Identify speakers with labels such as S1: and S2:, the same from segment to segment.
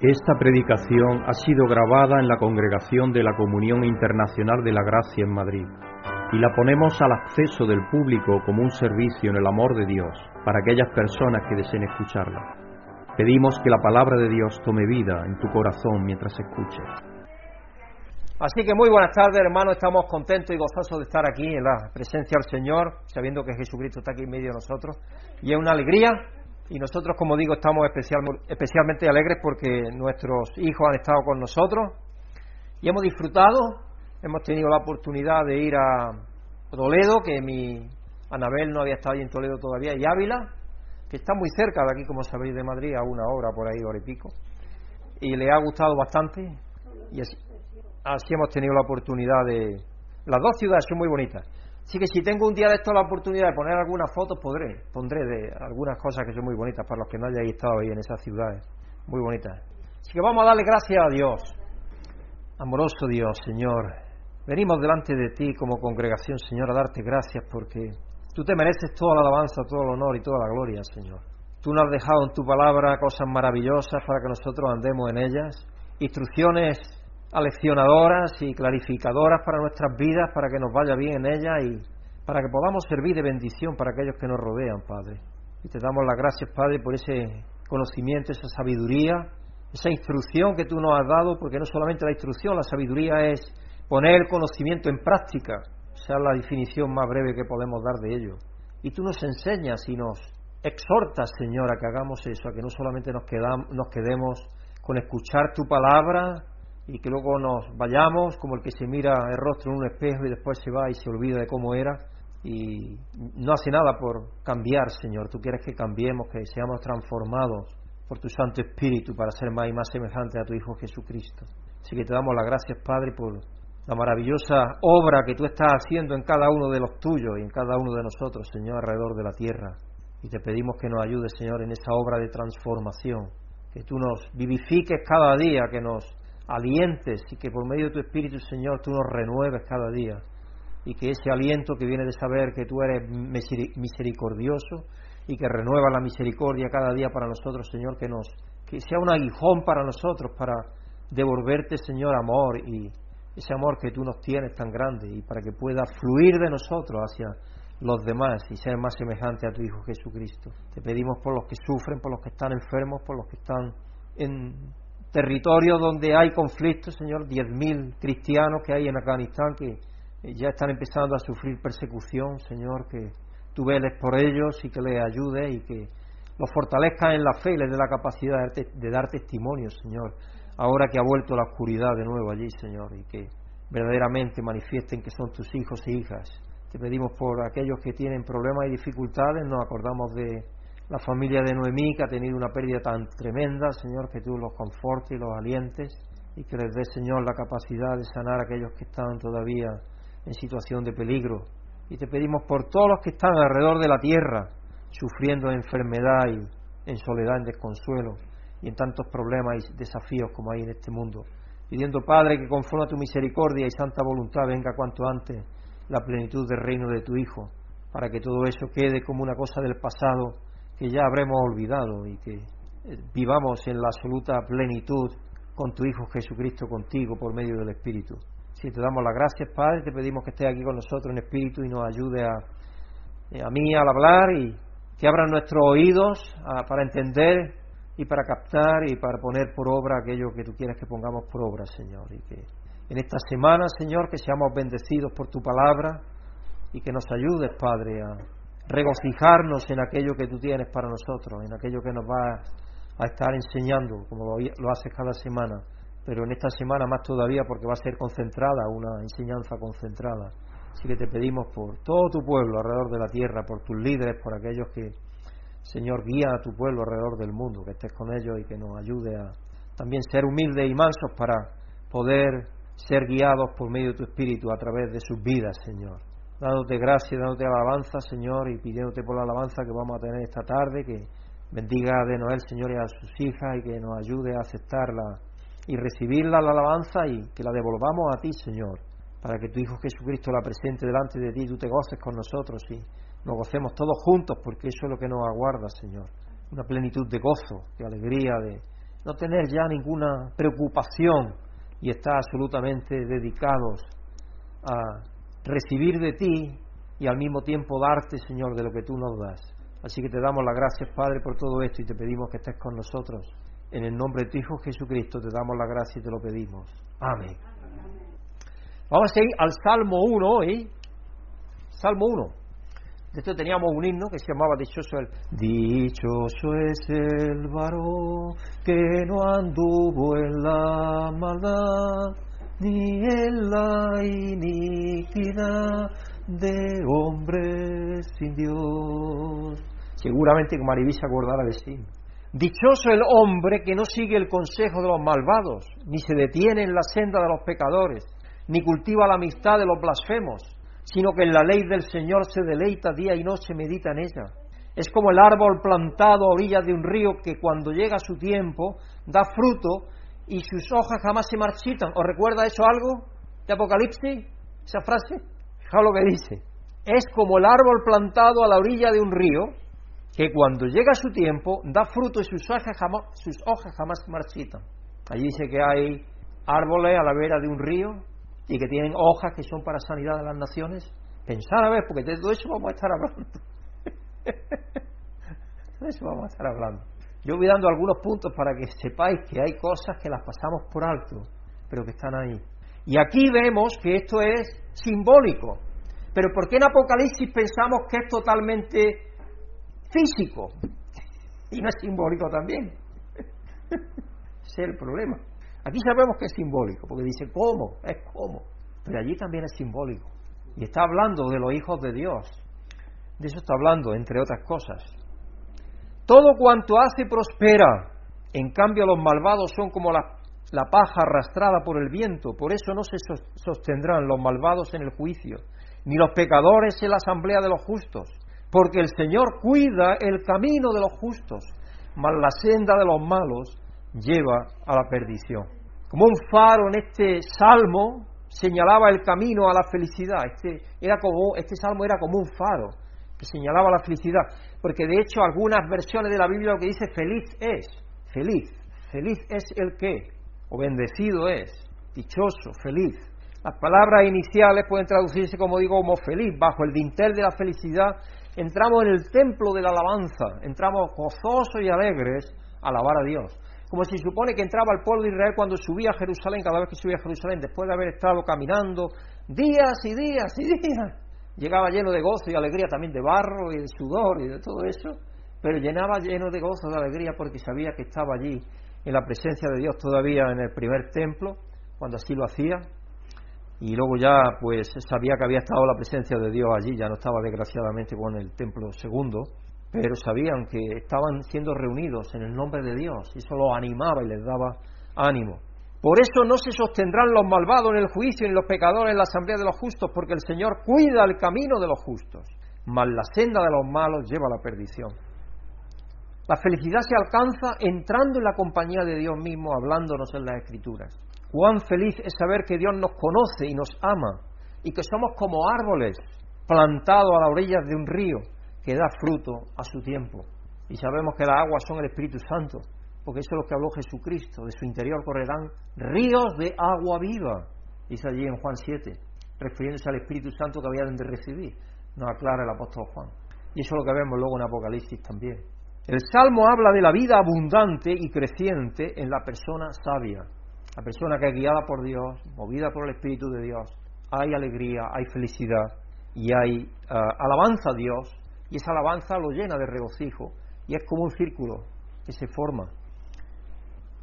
S1: Esta predicación ha sido grabada en la congregación de la Comunión Internacional de la Gracia en Madrid y la ponemos al acceso del público como un servicio en el amor de Dios para aquellas personas que deseen escucharla. Pedimos que la palabra de Dios tome vida en tu corazón mientras escuches.
S2: Así que muy buenas tardes, hermanos. Estamos contentos y gozosos de estar aquí en la presencia del Señor, sabiendo que Jesucristo está aquí en medio de nosotros. Y es una alegría y nosotros, como digo, estamos especialmente alegres porque nuestros hijos han estado con nosotros y hemos disfrutado. Hemos tenido la oportunidad de ir a Toledo, que mi Anabel no había estado ahí en Toledo todavía, y Ávila, que está muy cerca de aquí, como sabéis, de Madrid, a una hora por ahí, hora y pico. Y le ha gustado bastante y así hemos tenido la oportunidad de... Las dos ciudades son muy bonitas Así que si tengo un día de esto la oportunidad de poner algunas fotos, podré, pondré de algunas cosas que son muy bonitas para los que no hayáis estado ahí en esas ciudades, muy bonitas. Así que vamos a darle gracias a Dios. Amoroso Dios, Señor, venimos delante de ti como congregación, Señor, a darte gracias porque tú te mereces toda la alabanza, todo el honor y toda la gloria, Señor. Tú nos has dejado en tu palabra cosas maravillosas para que nosotros andemos en ellas, instrucciones aleccionadoras y clarificadoras para nuestras vidas, para que nos vaya bien en ellas y para que podamos servir de bendición para aquellos que nos rodean, Padre. Y te damos las gracias, Padre, por ese conocimiento, esa sabiduría, esa instrucción que tú nos has dado, porque no solamente la instrucción, la sabiduría es poner el conocimiento en práctica, sea la definición más breve que podemos dar de ello. Y tú nos enseñas y nos exhortas, Señor, a que hagamos eso, a que no solamente nos, nos quedemos con escuchar tu palabra, y que luego nos vayamos como el que se mira el rostro en un espejo y después se va y se olvida de cómo era y no hace nada por cambiar, Señor. Tú quieres que cambiemos, que seamos transformados por tu Santo Espíritu para ser más y más semejantes a tu Hijo Jesucristo. Así que te damos las gracias, Padre, por la maravillosa obra que tú estás haciendo en cada uno de los tuyos y en cada uno de nosotros, Señor, alrededor de la tierra. Y te pedimos que nos ayudes, Señor, en esa obra de transformación, que tú nos vivifiques cada día, que nos alientes y que por medio de tu Espíritu, Señor, tú nos renueves cada día. Y que ese aliento que viene de saber que tú eres misericordioso y que renueva la misericordia cada día para nosotros, Señor, que nos que sea un aguijón para nosotros para devolverte, Señor, amor y ese amor que tú nos tienes tan grande y para que pueda fluir de nosotros hacia los demás y ser más semejante a tu Hijo Jesucristo. Te pedimos por los que sufren, por los que están enfermos, por los que están en territorio donde hay conflictos, Señor, 10.000 cristianos que hay en Afganistán que eh, ya están empezando a sufrir persecución, Señor, que tú veles por ellos y que les ayude y que los fortalezca en la fe y les dé la capacidad de dar testimonio, Señor, ahora que ha vuelto la oscuridad de nuevo allí, Señor, y que verdaderamente manifiesten que son tus hijos e hijas. Te pedimos por aquellos que tienen problemas y dificultades, nos acordamos de la familia de Noemí, que ha tenido una pérdida tan tremenda, Señor, que tú los confortes y los alientes y que les dé, Señor, la capacidad de sanar a aquellos que están todavía en situación de peligro. Y te pedimos por todos los que están alrededor de la tierra, sufriendo enfermedad y en soledad, en desconsuelo y en tantos problemas y desafíos como hay en este mundo. Pidiendo, Padre, que conforme a tu misericordia y santa voluntad venga cuanto antes la plenitud del reino de tu Hijo, para que todo eso quede como una cosa del pasado que ya habremos olvidado y que eh, vivamos en la absoluta plenitud con tu Hijo Jesucristo contigo por medio del Espíritu. Si te damos las gracias, Padre, te pedimos que estés aquí con nosotros en Espíritu y nos ayude a, eh, a mí al hablar y que abran nuestros oídos para entender y para captar y para poner por obra aquello que tú quieres que pongamos por obra, Señor. Y que en esta semana, Señor, que seamos bendecidos por tu palabra y que nos ayudes, Padre, a regocijarnos en aquello que tú tienes para nosotros, en aquello que nos va a estar enseñando, como lo haces cada semana, pero en esta semana más todavía porque va a ser concentrada, una enseñanza concentrada. Así que te pedimos por todo tu pueblo alrededor de la tierra, por tus líderes, por aquellos que, Señor, guía a tu pueblo alrededor del mundo, que estés con ellos y que nos ayude a también ser humildes y mansos para poder ser guiados por medio de tu Espíritu a través de sus vidas, Señor dándote gracias, dándote alabanza, Señor, y pidiéndote por la alabanza que vamos a tener esta tarde, que bendiga de Noel, Señor, y a sus hijas, y que nos ayude a aceptarla y recibirla, la alabanza, y que la devolvamos a ti, Señor, para que tu Hijo Jesucristo la presente delante de ti, y tú te goces con nosotros, y nos gocemos todos juntos, porque eso es lo que nos aguarda, Señor. Una plenitud de gozo, de alegría, de no tener ya ninguna preocupación y estar absolutamente dedicados a recibir de ti y al mismo tiempo darte, Señor, de lo que tú nos das. Así que te damos las gracias, Padre, por todo esto y te pedimos que estés con nosotros. En el nombre de tu Hijo Jesucristo te damos la gracia y te lo pedimos. Amén. Vamos a ir al Salmo 1 hoy. Salmo 1. De esto teníamos un himno que se llamaba Dichoso el Dichoso es el varón que no anduvo en la maldad en la iniquidad de hombres sin Dios. Seguramente Maribí se acordará de sí. Dichoso el hombre que no sigue el consejo de los malvados, ni se detiene en la senda de los pecadores, ni cultiva la amistad de los blasfemos, sino que en la ley del Señor se deleita día y noche, medita en ella. Es como el árbol plantado a orillas de un río que cuando llega su tiempo da fruto y sus hojas jamás se marchitan. ¿Os recuerda eso algo de Apocalipsis? Esa frase. Fijaos lo que dice. Es como el árbol plantado a la orilla de un río que cuando llega su tiempo da fruto y sus hojas jamás, sus hojas jamás se marchitan. Allí dice que hay árboles a la vera de un río y que tienen hojas que son para sanidad de las naciones. Pensad a ver, porque de todo eso vamos a estar hablando. de eso vamos a estar hablando. Yo voy dando algunos puntos para que sepáis que hay cosas que las pasamos por alto, pero que están ahí. Y aquí vemos que esto es simbólico. Pero ¿por qué en Apocalipsis pensamos que es totalmente físico? Y no es simbólico también. Ese es el problema. Aquí sabemos que es simbólico, porque dice cómo, es cómo. Pero allí también es simbólico. Y está hablando de los hijos de Dios. De eso está hablando, entre otras cosas. Todo cuanto hace prospera. En cambio, los malvados son como la, paja arrastrada por el viento. Por eso no se sostendrán los malvados en el juicio, ni los pecadores en la asamblea de los justos. Porque el Señor cuida el camino de los justos, mas la senda de los malos lleva a la perdición. Como un faro en este salmo señalaba el camino a la felicidad. Este, era como, este salmo era como un faro que señalaba la felicidad. Porque de hecho algunas versiones de la Biblia lo que dice feliz es, feliz, feliz es el que, o bendecido es, dichoso, feliz. Las palabras iniciales pueden traducirse, como digo, como feliz, bajo el dintel de la felicidad. Entramos en el templo de la alabanza, entramos gozosos y alegres a alabar a Dios como se supone que entraba el pueblo de Israel cuando subía a Jerusalén, cada vez que subía a Jerusalén, después de haber estado caminando días y días y días, llegaba lleno de gozo y alegría también de barro y de sudor y de todo eso, pero llenaba lleno de gozo, de alegría, porque sabía que estaba allí en la presencia de Dios todavía en el primer templo, cuando así lo hacía, y luego ya pues sabía que había estado la presencia de Dios allí, ya no estaba desgraciadamente con el templo segundo, pero sabían que estaban siendo reunidos en el nombre de Dios y eso los animaba y les daba ánimo. Por eso no se sostendrán los malvados en el juicio ni los pecadores en la asamblea de los justos, porque el Señor cuida el camino de los justos, mas la senda de los malos lleva a la perdición. La felicidad se alcanza entrando en la compañía de Dios mismo, hablándonos en las Escrituras. Cuán feliz es saber que Dios nos conoce y nos ama, y que somos como árboles plantados a las orillas de un río, que da fruto a su tiempo. Y sabemos que las aguas son el Espíritu Santo, porque eso es lo que habló Jesucristo. De su interior correrán ríos de agua viva, dice allí en Juan 7, refiriéndose al Espíritu Santo que habían de recibir. Nos aclara el apóstol Juan. Y eso es lo que vemos luego en Apocalipsis también. El Salmo habla de la vida abundante y creciente en la persona sabia, la persona que es guiada por Dios, movida por el Espíritu de Dios. Hay alegría, hay felicidad y hay ah, alabanza a Dios y esa alabanza lo llena de regocijo y es como un círculo que se forma.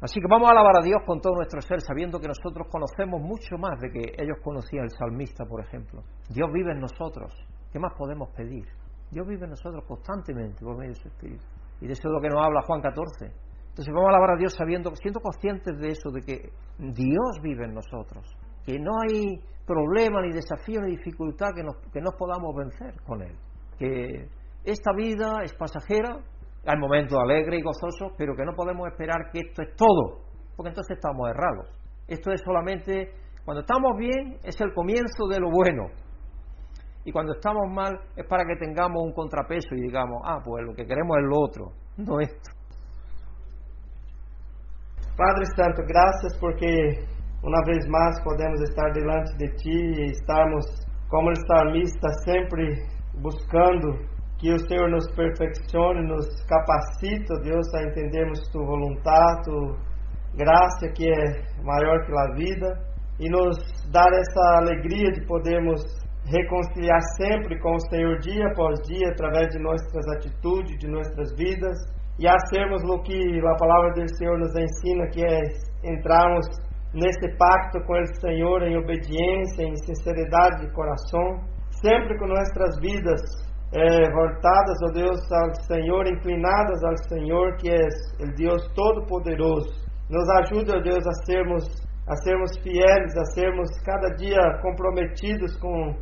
S2: Así que vamos a alabar a Dios con todo nuestro ser, sabiendo que nosotros conocemos mucho más de que ellos conocían el salmista, por ejemplo. Dios vive en nosotros. ¿Qué más podemos pedir? Dios vive en nosotros constantemente por medio de su Espíritu. Y de eso es lo que nos habla Juan 14. Entonces vamos a alabar a Dios sabiendo, siendo conscientes de eso, de que Dios vive en nosotros, que no hay problema, ni desafío, ni dificultad que, nos, que no podamos vencer con Él. Que esta vida es pasajera, hay momentos alegres y gozosos, pero que no podemos esperar que esto es todo, porque entonces estamos errados. Esto es solamente, cuando estamos bien, es el comienzo de lo bueno. Y cuando estamos mal es para que tengamos un contrapeso y digamos, ah, pues lo que queremos es lo otro, no esto.
S3: Padre Santo, graças porque uma vez mais podemos estar diante de Ti e estarmos como o salmista sempre buscando que o Senhor nos perfeccione, nos capacite, Deus, a entendermos Tu vontade, Tu graça que é maior que a vida e nos dar essa alegria de podermos reconciliar sempre com o Senhor dia após dia através de nossas atitudes, de nossas vidas e a sermos o que a palavra do Senhor nos ensina, que é entrarmos nesse pacto com o Senhor em obediência, em sinceridade de coração, sempre com nossas vidas é, voltadas, ó Deus, ao Senhor, inclinadas ao Senhor, que é o Deus Todo-Poderoso. Nos ajude, ó Deus, a sermos, a sermos fieles, a sermos cada dia comprometidos com o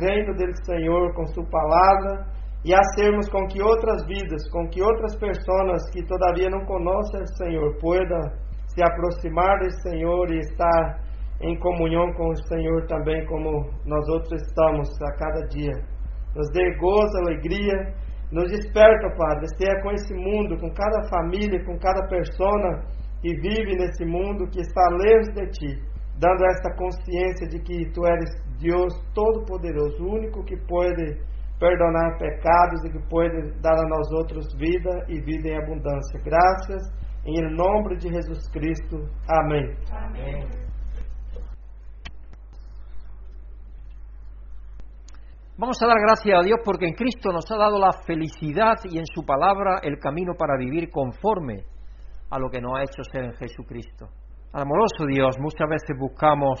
S3: reino do Senhor, com Sua palavra, e a sermos com que outras vidas, com que outras pessoas que todavia não conhecem o Senhor, puedan se aproximar do Senhor e estar em comunhão com o Senhor também, como nós outros estamos a cada dia. Nos dê gozo, alegria, nos desperta, Padre, esteja com esse mundo, com cada família, com cada pessoa que vive nesse mundo, que está longe de Ti, dando esta consciência de que Tu eres Deus Todo-Poderoso, único que pode perdonar pecados e que pode dar a nós outros vida e vida em abundância. Graças em nome de Jesus Cristo. Amém. Amém.
S2: Vamos a dar gracias a Dios porque en Cristo nos ha dado la felicidad y en su palabra el camino para vivir conforme a lo que nos ha hecho ser en Jesucristo. Amoroso Dios, muchas veces buscamos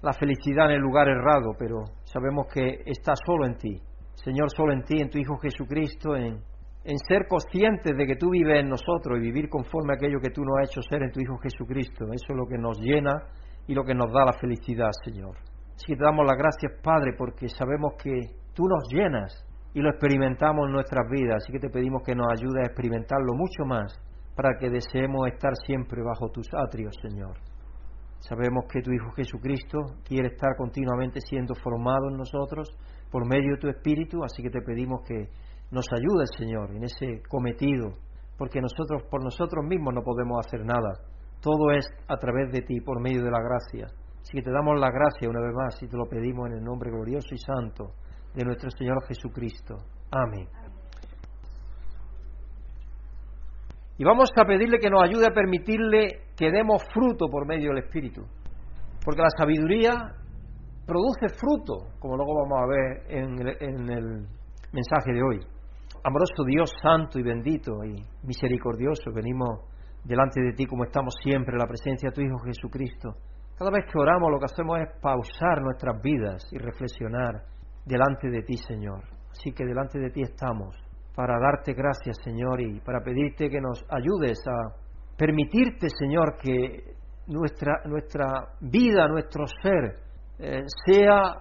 S2: la felicidad en el lugar errado, pero sabemos que está solo en ti. Señor, solo en ti, en tu Hijo Jesucristo, en en ser conscientes de que tú vives en nosotros y vivir conforme a aquello que tú nos has hecho ser en tu Hijo Jesucristo. Eso es lo que nos llena y lo que nos da la felicidad, Señor. Así que te damos las gracias, Padre, porque sabemos que tú nos llenas y lo experimentamos en nuestras vidas. Así que te pedimos que nos ayudes a experimentarlo mucho más para que deseemos estar siempre bajo tus atrios, Señor. Sabemos que tu Hijo Jesucristo quiere estar continuamente siendo formado en nosotros por medio de tu Espíritu, así que te pedimos que nos ayude, Señor, en ese cometido, porque nosotros por nosotros mismos no podemos hacer nada. Todo es a través de ti, por medio de la gracia. Así que te damos la gracia una vez más y te lo pedimos en el nombre glorioso y santo de nuestro Señor Jesucristo. Amén. Y vamos a pedirle que nos ayude a permitirle que demos fruto por medio del Espíritu. Porque la sabiduría produce fruto, como luego vamos a ver en el, en el mensaje de hoy. Amoroso Dios santo y bendito y misericordioso, venimos delante de ti como estamos siempre en la presencia de tu Hijo Jesucristo. Cada vez que oramos lo que hacemos es pausar nuestras vidas y reflexionar delante de ti, Señor. Así que delante de ti estamos para darte gracias, Señor, y para pedirte que nos ayudes a permitirte, Señor, que nuestra, vida, nuestro ser, eh, sea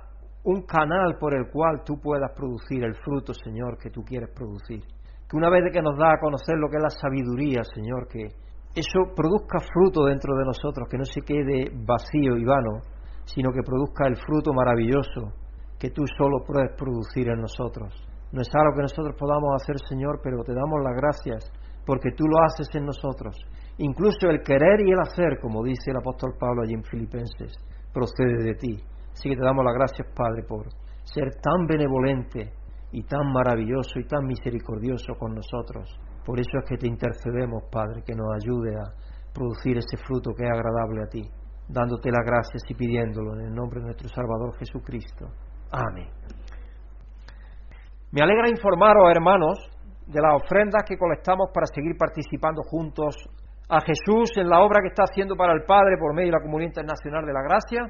S2: un canal por el cual tú puedas producir el fruto, Señor, que tú quieres producir. Que una vez que nos da a conocer lo que es la sabiduría, Señor, que eso produzca fruto dentro de nosotros, que no se quede vacío y vano, sino que produzca el fruto maravilloso que tú solo puedes producir en nosotros. No es algo que nosotros podamos hacer, Señor, pero te damos las gracias porque tú lo haces en nosotros. Incluso el querer y el hacer, como dice el apóstol Pablo allí en Filipenses, procede de ti. Así que te damos las gracias, Padre, por ser tan benevolente y tan maravilloso y tan misericordioso con nosotros. Por eso es que te intercedemos, Padre, que nos ayude a producir ese fruto que es agradable a ti, dándote las gracias y pidiéndolo en el nombre de nuestro Salvador Jesucristo. Amén. Me alegra informaros, hermanos, de las ofrendas que colectamos para seguir participando juntos a Jesús en la obra que está haciendo para el Padre por medio de la Comunidad Internacional de la Gracia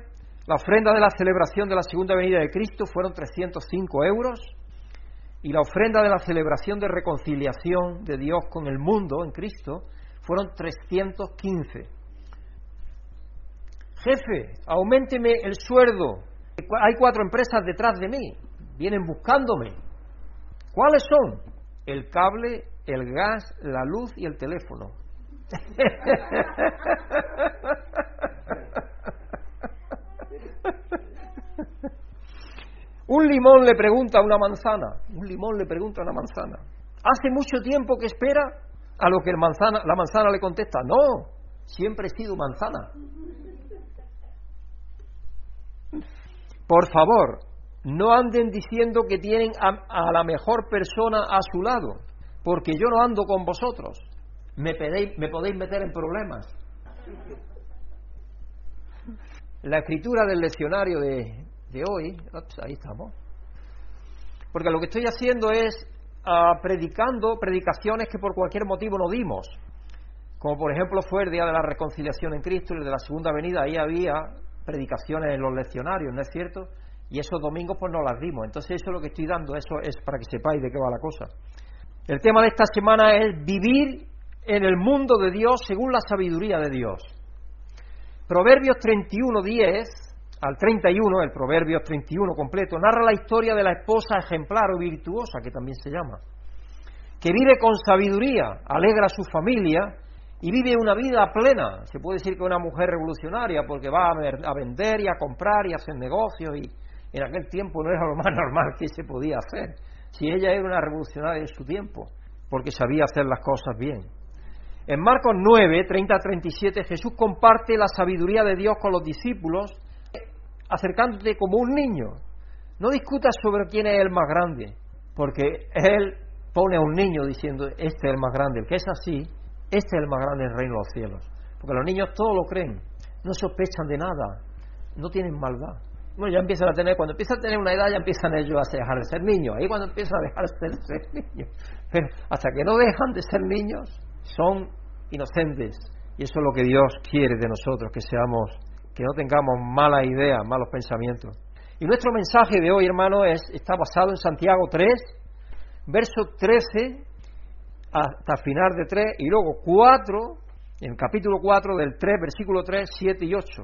S2: la ofrenda de la celebración de la segunda venida de Cristo fueron 305 euros y la ofrenda de la celebración de reconciliación de Dios con el mundo en Cristo fueron 315. Jefe, aumenteme el sueldo. Hay cuatro empresas detrás de mí. Vienen buscándome. ¿Cuáles son? El cable, el gas, la luz y el teléfono. Un limón le pregunta a una manzana, un limón le pregunta a una manzana, ¿hace mucho tiempo que espera? A lo que la manzana le contesta, no, Siempre he sido manzana. Por favor, no anden diciendo que tienen a, la mejor persona a su lado, porque yo no ando con vosotros. Me, me podéis meter en problemas. La escritura del leccionario de, hoy, ahí estamos, porque lo que estoy haciendo es ah, predicando predicaciones que por cualquier motivo no dimos, como por ejemplo fue el día de la reconciliación en Cristo, el de la segunda venida, ahí había predicaciones en los leccionarios, ¿no es cierto? Y esos domingos pues no las dimos. Entonces eso es lo que estoy dando, eso es para que sepáis de qué va la cosa. El tema de esta semana es vivir en el mundo de Dios según la sabiduría de Dios. Proverbios 31, 10 al 31, el Proverbios 31 completo, narra la historia de la esposa ejemplar o virtuosa, que también se llama, que vive con sabiduría, alegra a su familia y vive una vida plena. Se puede decir que una mujer revolucionaria porque va a vender y a comprar y a hacer negocios y en aquel tiempo no era lo más normal que se podía hacer. Si ella era una revolucionaria de su tiempo, porque sabía hacer las cosas bien. En Marcos 9, 30 37, Jesús comparte la sabiduría de Dios con los discípulos, acercándote como un niño. No discutas sobre quién es el más grande, porque Él pone a un niño diciendo, este es el más grande. El que es así, este es el más grande del reino de los cielos. Porque los niños todo lo creen, no sospechan de nada, no tienen maldad. Bueno, ya empiezan a tener, cuando empiezan a tener una edad, ya empiezan ellos a dejar de ser niños. Ahí cuando empiezan a dejar de ser niños. Pero hasta que no dejan de ser niños, son inocentes. Y eso es lo que Dios quiere de nosotros, que seamos, que no tengamos malas ideas, malos pensamientos. Y nuestro mensaje de hoy, hermano, es, está basado en Santiago 3, verso 13 hasta final de 3, y luego 4, en el capítulo 4 del 3, versículo 3, 7 y 8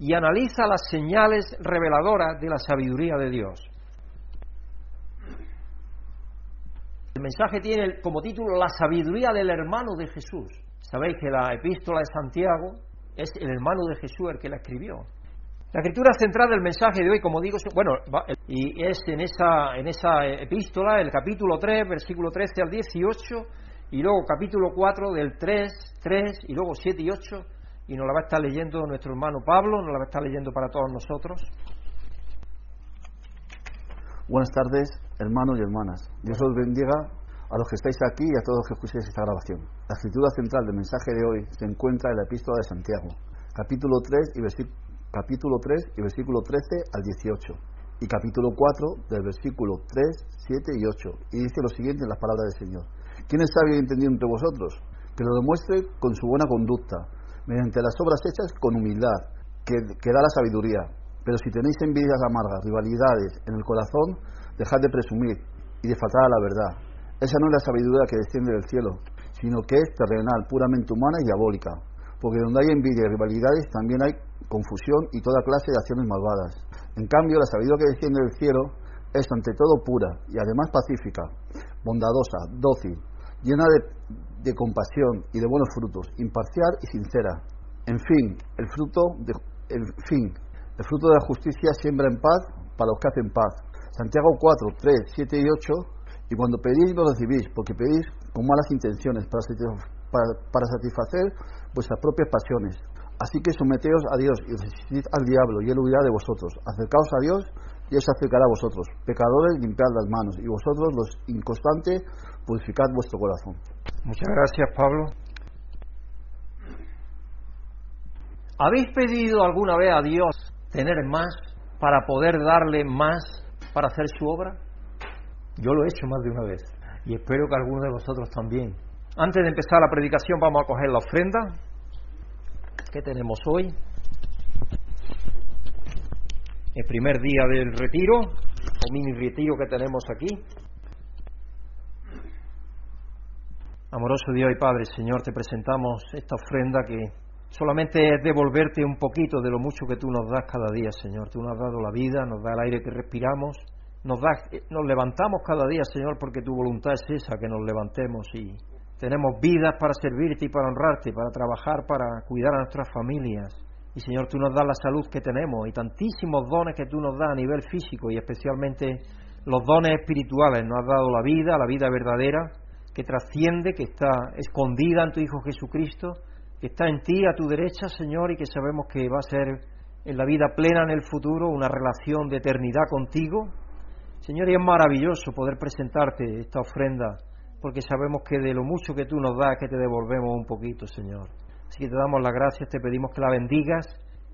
S2: y analiza las señales reveladoras de la sabiduría de Dios. El mensaje tiene como título La sabiduría del hermano de Jesús. Sabéis que la epístola de Santiago es el hermano de Jesús el que la escribió. La escritura central del mensaje de hoy, como digo, bueno, y es en esa, en esa epístola, el capítulo 3, versículo 13 al 18, y luego capítulo 4 del 3, 3, y luego 7 y 8, y nos la va a estar leyendo nuestro hermano Pablo, nos la va a estar leyendo para todos nosotros.
S4: Buenas tardes, hermanos y hermanas. Dios os bendiga a los que estáis aquí y a todos los que escuchéis esta grabación. La escritura central del mensaje de hoy se encuentra en la epístola de Santiago, capítulo 3 y, capítulo 3 y versículo 13 al 18, y capítulo 4 del versículo 3, 7 y 8. Y dice lo siguiente en las palabras del Señor. ¿Quién es sabio y entendido entre vosotros? Que lo demuestre con su buena conducta mediante las obras hechas con humildad, que, da la sabiduría. Pero si tenéis envidias amargas, rivalidades en el corazón, dejad de presumir y de faltar a la verdad. Esa no es la sabiduría que desciende del cielo, sino que es terrenal, puramente humana y diabólica. Porque donde hay envidia y rivalidades también hay confusión y toda clase de acciones malvadas. En cambio, la sabiduría que desciende del cielo es ante todo pura y además pacífica, bondadosa, dócil, llena de, compasión y de buenos frutos, imparcial y sincera. En fin, el fruto de, fin, el fruto de la justicia siembra en paz para los que hacen paz. Santiago 4, 3, 7 y 8. Y cuando pedís, lo recibís, porque pedís con malas intenciones para, satisfacer vuestras propias pasiones. Así que someteos a Dios y resistid al diablo, y él huirá de vosotros. Acercaos a Dios y él se acercará a vosotros. Pecadores, limpiad las manos, y vosotros, los inconstantes, purificad vuestro corazón.
S2: Muchas gracias, Pablo. ¿Habéis pedido alguna vez a Dios tener más para poder darle más para hacer su obra? Yo lo he hecho más de una vez y espero que algunos de vosotros también. Antes de empezar la predicación vamos a coger la ofrenda que tenemos hoy. El primer día del retiro, o mini retiro que tenemos aquí. Amoroso Dios y Padre, Señor, te presentamos esta ofrenda que solamente es devolverte un poquito de lo mucho que tú nos das cada día, Señor. Tú nos has dado la vida, nos da el aire que respiramos, nos, nos levantamos cada día, Señor, porque tu voluntad es esa, que nos levantemos y tenemos vidas para servirte y para honrarte, para trabajar, para cuidar a nuestras familias. Y Señor, tú nos das la salud que tenemos y tantísimos dones que tú nos das a nivel físico y especialmente los dones espirituales. Nos has dado la vida, la vida verdadera, que trasciende, que está escondida en tu Hijo Jesucristo, que está en ti, a tu derecha, Señor, y que sabemos que va a ser en la vida plena en el futuro una relación de eternidad contigo. Señor, y es maravilloso poder presentarte esta ofrenda, porque sabemos que de lo mucho que tú nos das, que te devolvemos un poquito, Señor. Así que te damos las gracias, te pedimos que la bendigas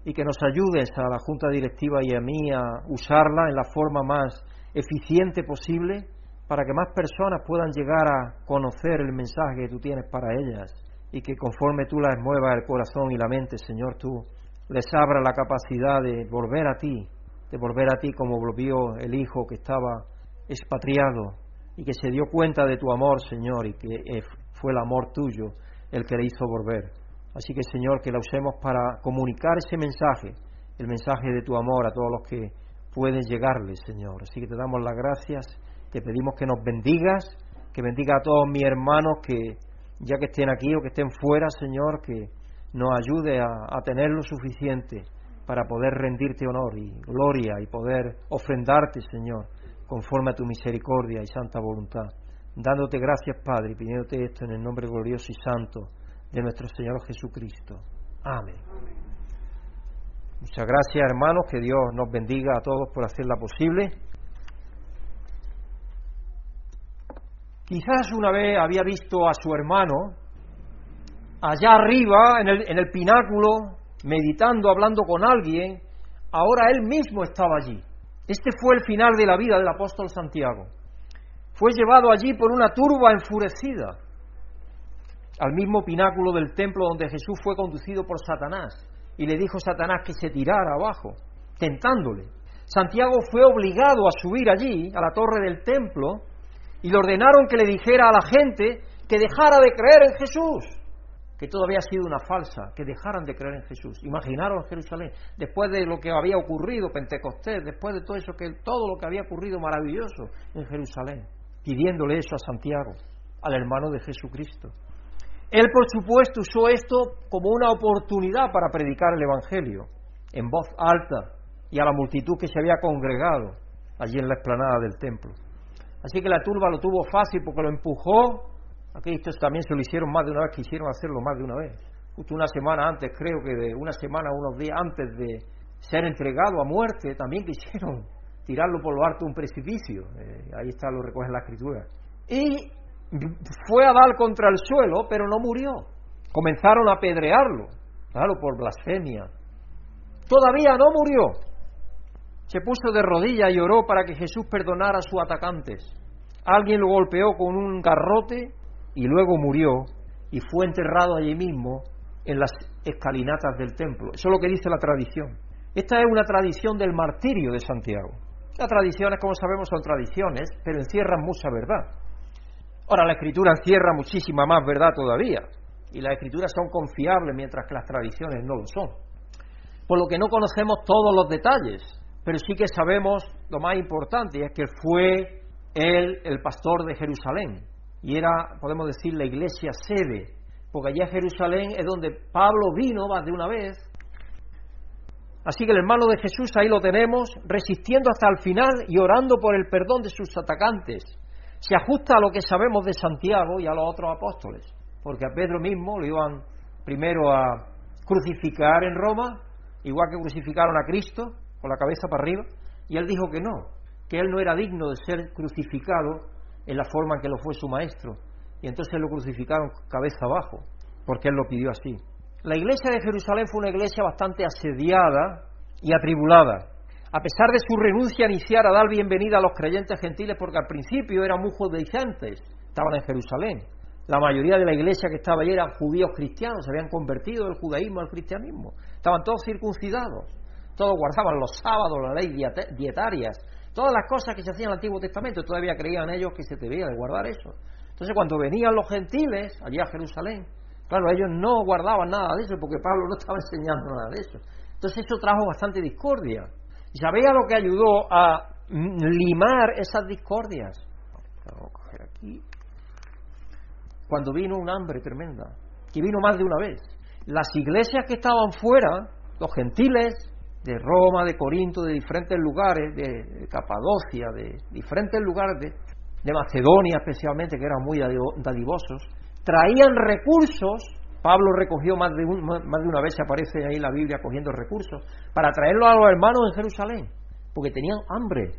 S2: y que nos ayudes a la Junta Directiva y a mí a usarla en la forma más eficiente posible para que más personas puedan llegar a conocer el mensaje que tú tienes para ellas y que conforme tú las muevas el corazón y la mente, Señor, tú les abra la capacidad de volver a ti, de volver a ti como volvió el hijo que estaba expatriado y que se dio cuenta de tu amor, Señor, y que eh, fue el amor tuyo el que le hizo volver. Así que, Señor, que la usemos para comunicar ese mensaje, el mensaje de tu amor a todos los que pueden llegarle, Señor. Así que te damos las gracias, te pedimos que nos bendigas, que bendiga a todos mis hermanos que ya que estén aquí o que estén fuera, Señor, que nos ayude a, tener lo suficiente para poder rendirte honor y gloria y poder ofrendarte, Señor, conforme a tu misericordia y santa voluntad. Dándote gracias, Padre, y pidiéndote esto en el nombre glorioso y santo de nuestro Señor Jesucristo. Amén. Muchas gracias, hermanos, que Dios nos bendiga a todos por hacerla posible. Quizás una vez había visto a su hermano allá arriba, en el, en el pináculo, meditando, hablando con alguien, ahora él mismo estaba allí. Este fue el final de la vida del apóstol Santiago. Fue llevado allí por una turba enfurecida al mismo pináculo del templo donde Jesús fue conducido por Satanás y le dijo Satanás que se tirara abajo, tentándole. Santiago fue obligado a subir allí, a la torre del templo, y le ordenaron que le dijera a la gente que dejara de creer en Jesús que todo había sido una falsa, que dejaran de creer en Jesús. Imaginaron Jerusalén, después de lo que había ocurrido, Pentecostés, después de todo eso, que todo lo que había ocurrido maravilloso en Jerusalén, pidiéndole eso a Santiago, al hermano de Jesucristo. Él, por supuesto, usó esto como una oportunidad para predicar el Evangelio en voz alta y a la multitud que se había congregado allí en la explanada del templo. Así que la turba lo tuvo fácil porque lo empujó estos también se lo hicieron más de una vez, quisieron hacerlo más de una vez. Justo una semana antes, creo que de una semana, unos días antes de ser entregado a muerte, también quisieron tirarlo por lo alto de un precipicio. Eh, ahí está, lo recoge la escritura. Y fue a dar contra el suelo, pero no murió. Comenzaron a apedrearlo, claro, por blasfemia. Todavía no murió. Se puso de rodillas y oró para que Jesús perdonara a sus atacantes. Alguien lo golpeó con un garrote y luego murió y fue enterrado allí mismo en las escalinatas del templo. Eso es lo que dice la tradición. Esta es una tradición del martirio de Santiago. Las tradiciones, como sabemos, son tradiciones, pero encierran mucha verdad. Ahora, la escritura encierra muchísima más verdad todavía, y las escrituras son confiables mientras que las tradiciones no lo son. Por lo que no conocemos todos los detalles, pero sí que sabemos lo más importante, y es que fue él el pastor de Jerusalén, y era, podemos decir, la iglesia sede, porque allá Jerusalén es donde Pablo vino más de una vez. Así que el hermano de Jesús ahí lo tenemos, resistiendo hasta el final y orando por el perdón de sus atacantes. Se ajusta a lo que sabemos de Santiago y a los otros apóstoles, porque a Pedro mismo lo iban primero a crucificar en Roma, igual que crucificaron a Cristo, con la cabeza para arriba, y él dijo que no, que él no era digno de ser crucificado en la forma en que lo fue su maestro. Y entonces lo crucificaron cabeza abajo, porque él lo pidió así. La iglesia de Jerusalén fue una iglesia bastante asediada y atribulada. A pesar de su renuncia a iniciar a dar bienvenida a los creyentes gentiles, porque al principio eran muy judaizantes, estaban en Jerusalén. La mayoría de la iglesia que estaba allí eran judíos cristianos, se habían convertido del judaísmo al cristianismo. Estaban todos circuncidados, todos guardaban los sábados, las leyes dietarias, Todas las cosas que se hacían en el Antiguo Testamento, todavía creían ellos que se debía de guardar eso. Entonces, cuando venían los gentiles allí a Jerusalén, claro, ellos no guardaban nada de eso porque Pablo no estaba enseñando nada de eso. Entonces, eso trajo bastante discordia. ¿Y sabía lo que ayudó a limar esas discordias? A coger aquí. Cuando vino un hambre tremenda, que vino más de una vez. Las iglesias que estaban fuera, los gentiles, de Roma, de Corinto, de diferentes lugares, de, Capadocia, de diferentes lugares, de, Macedonia especialmente, que eran muy dadivosos, traían recursos Pablo recogió más de, más de una vez, aparece ahí en la Biblia cogiendo recursos, para traerlo a los hermanos en Jerusalén, porque tenían hambre,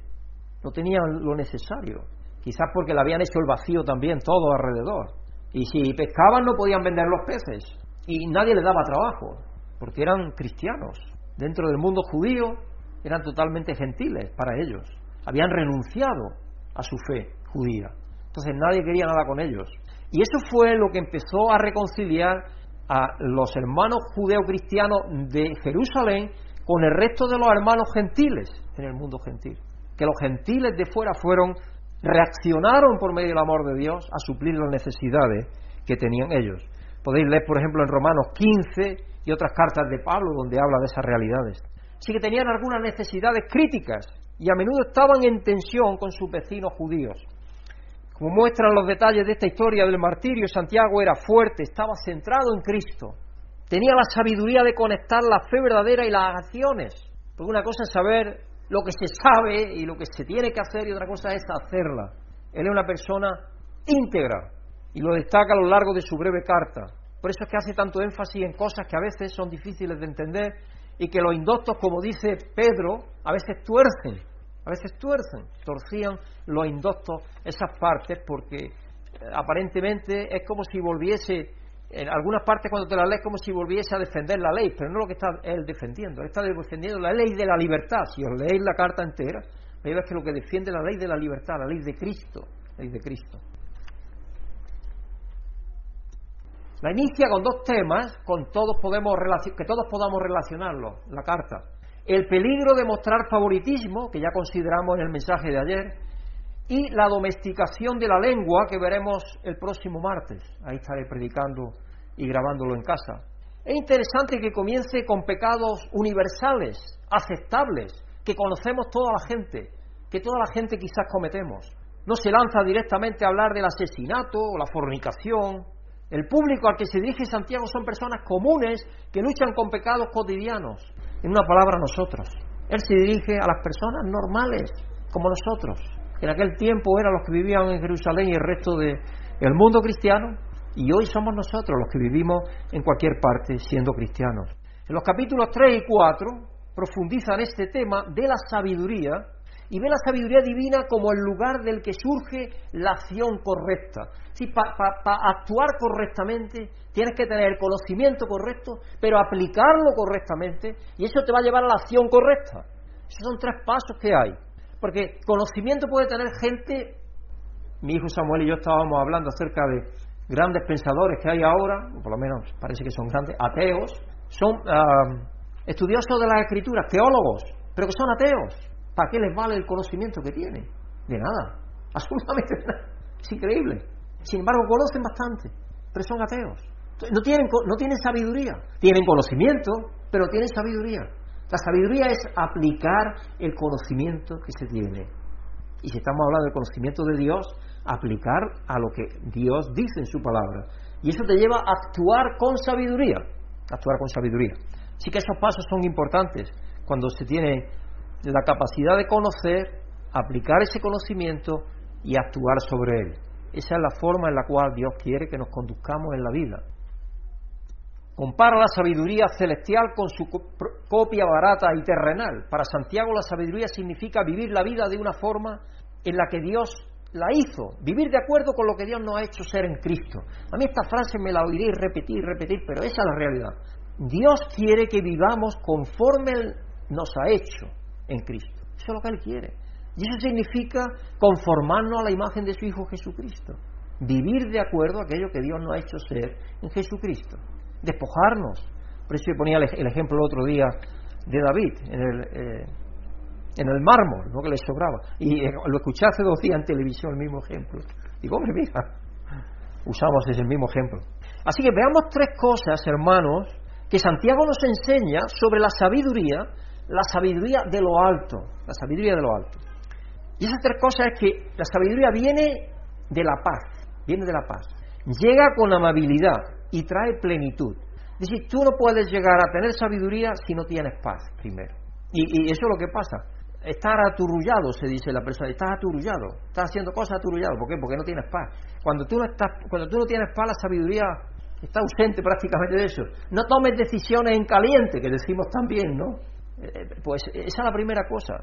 S2: no tenían lo necesario. Quizás porque le habían hecho el vacío también todo alrededor. Y si pescaban no podían vender los peces. Y nadie les daba trabajo, porque eran cristianos. Dentro del mundo judío eran totalmente gentiles para ellos. Habían renunciado a su fe judía. Entonces nadie quería nada con ellos. Y eso fue lo que empezó a reconciliar a los hermanos judeo-cristianos de Jerusalén con el resto de los hermanos gentiles en el mundo gentil. Que los gentiles de fuera fueron, reaccionaron por medio del amor de Dios a suplir las necesidades que tenían ellos. Podéis leer, por ejemplo, en Romanos 15 y otras cartas de Pablo donde habla de esas realidades. Sí que tenían algunas necesidades críticas y a menudo estaban en tensión con sus vecinos judíos. Como muestran los detalles de esta historia del martirio, Santiago era fuerte, estaba centrado en Cristo, tenía la sabiduría de conectar la fe verdadera y las acciones. Porque una cosa es saber lo que se sabe y lo que se tiene que hacer y otra cosa es hacerla. Él es una persona íntegra y lo destaca a lo largo de su breve carta. Por eso es que hace tanto énfasis en cosas que a veces son difíciles de entender y que los indoctos, como dice Pedro, a veces tuercen a veces tuercen, torcían los indoctos esas partes porque eh, aparentemente es como si volviese, en algunas partes cuando te la lees como si volviese a defender la ley, pero no lo que está él defendiendo, él está defendiendo la ley de la libertad. Si os leéis la carta entera, veis que lo que defiende la ley de la libertad, la ley de Cristo, la ley de Cristo. La inicia con dos temas con todos podemos que todos podamos relacionarlos, la carta el peligro de mostrar favoritismo, que ya consideramos en el mensaje de ayer, y la domesticación de la lengua, que veremos el próximo martes. Ahí estaré predicando y grabándolo en casa. Es interesante que comience con pecados universales, aceptables, que conocemos toda la gente, que toda la gente quizás cometemos. No se lanza directamente a hablar del asesinato o la fornicación. El público al que se dirige Santiago son personas comunes que luchan con pecados cotidianos en una palabra nosotros. Él se dirige a las personas normales, como nosotros. En aquel tiempo eran los que vivían en Jerusalén y el resto del mundo cristiano, y hoy somos nosotros los que vivimos en cualquier parte siendo cristianos. En los capítulos 3 y 4 profundizan este tema de la sabiduría y ve la sabiduría divina como el lugar del que surge la acción correcta. Sí, Para actuar correctamente tienes que tener el conocimiento correcto, pero aplicarlo correctamente y eso te va a llevar a la acción correcta. Esos son tres pasos que hay. Porque conocimiento puede tener gente, mi hijo Samuel y yo estábamos hablando acerca de grandes pensadores que hay ahora, por lo menos parece que son grandes, ateos, son ah, estudiosos de las escrituras, teólogos, pero que son ateos ¿Para qué les vale el conocimiento que tienen? De nada, absolutamente nada. Es increíble. Sin embargo, conocen bastante, pero son ateos. No tienen, no tienen sabiduría. Tienen conocimiento, pero tienen sabiduría. La sabiduría es aplicar el conocimiento que se tiene. Y si estamos hablando del conocimiento de Dios, aplicar a lo que Dios dice en su palabra. Y eso te lleva a actuar con sabiduría. Actuar con sabiduría. Así que esos pasos son importantes cuando se tiene la capacidad de conocer, aplicar ese conocimiento y actuar sobre él. Esa es la forma en la cual Dios quiere que nos conduzcamos en la vida. Compara la sabiduría celestial con su copia barata y terrenal. Para Santiago la sabiduría significa vivir la vida de una forma en la que Dios la hizo, vivir de acuerdo con lo que Dios nos ha hecho ser en Cristo. A mí esta frase me la oiré repetir, repetir, pero esa es la realidad. Dios quiere que vivamos conforme Él nos ha hecho en Cristo. Eso es lo que Él quiere. Y eso significa conformarnos a la imagen de su Hijo Jesucristo. Vivir de acuerdo a aquello que Dios nos ha hecho ser en Jesucristo. Despojarnos. Por eso yo ponía el ejemplo el otro día de David en el, eh, en el mármol, ¿no? que le sobraba. Y eh, lo escuché hace dos días en televisión, el mismo ejemplo. Digo, hombre, mira, usamos ese mismo ejemplo. Así que veamos tres cosas, hermanos, que Santiago nos enseña sobre la sabiduría la sabiduría de lo alto, la sabiduría de lo alto. Y esas tres cosas es que la sabiduría viene de la paz, viene de la paz. Llega con amabilidad y trae plenitud. Es decir, tú no puedes llegar a tener sabiduría si no tienes paz primero. Y, eso es lo que pasa. Estar aturullado, se dice la persona, estás aturullado, estás haciendo cosas aturullado. ¿Por qué? Porque no tienes paz. Cuando tú no, estás, cuando tú no tienes paz, la sabiduría Está ausente prácticamente de eso. No tomes decisiones en caliente, que decimos también, ¿no? Eh, pues esa es la primera cosa.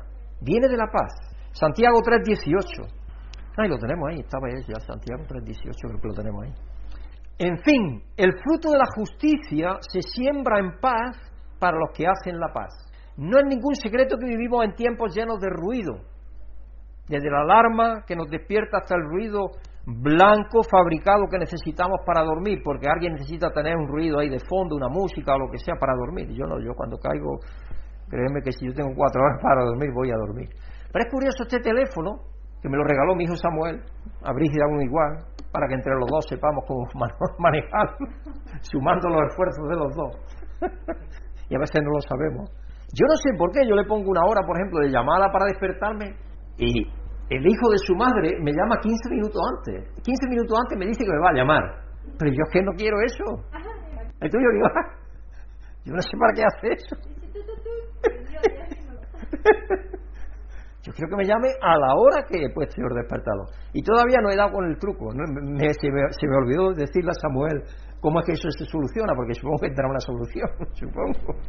S2: Viene de la paz. Santiago 3.18. Ahí lo tenemos ahí, estaba ahí ya, Santiago 3.18, creo que lo tenemos ahí. En fin, el fruto de la justicia se siembra en paz para los que hacen la paz. No es ningún secreto que vivimos en tiempos llenos de ruido, desde la alarma que nos despierta hasta el ruido blanco fabricado que necesitamos para dormir, porque alguien necesita tener un ruido ahí de fondo, una música o lo que sea para dormir. Yo no, yo cuando caigo, créeme que si yo tengo cuatro horas para dormir, voy a dormir. Pero es curioso este teléfono, que me lo regaló mi hijo Samuel, a Brígida uno igual, para que entre los dos sepamos cómo manejar, sumando los esfuerzos de los dos. y a veces no lo sabemos. Yo no sé por qué, yo le pongo una hora, por ejemplo, de llamada para despertarme y el hijo de su madre me llama 15 minutos antes. 15 minutos antes me dice que me va a llamar. Pero yo es que no quiero eso. Entonces yo digo, ah, yo no sé para qué hace eso. Yo quiero que me llame a la hora que he puesto el despertador. Y todavía no he dado con el truco. se, me, se, me, olvidó decirle a Samuel cómo es que eso se soluciona, porque supongo que tendrá una solución, supongo.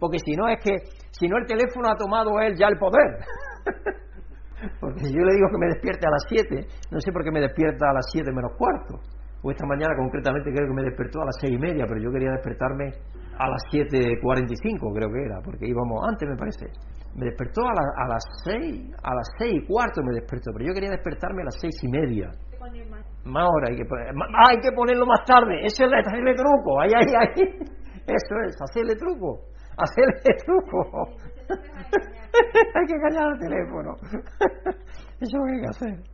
S2: Porque si no es que, si no el teléfono ha tomado él ya el poder. Porque si yo le digo que me despierte a las 7, no sé por qué me despierta a las 7 menos cuarto. O esta mañana concretamente creo que me despertó a las 6 y media, pero yo quería despertarme a las 7.45 creo que era, porque íbamos antes me parece. Me despertó a, a las 6, a las 6 y cuarto me despertó, pero yo quería despertarme a las 6 y media. Más hora hay que poner, ah, hay que ponerlo más tarde, eso es hacerle truco, ahí, ahí, ahí. Eso es, hacerle truco, hacerle truco. hay que callar el teléfono. Eso es lo que hay que hacer.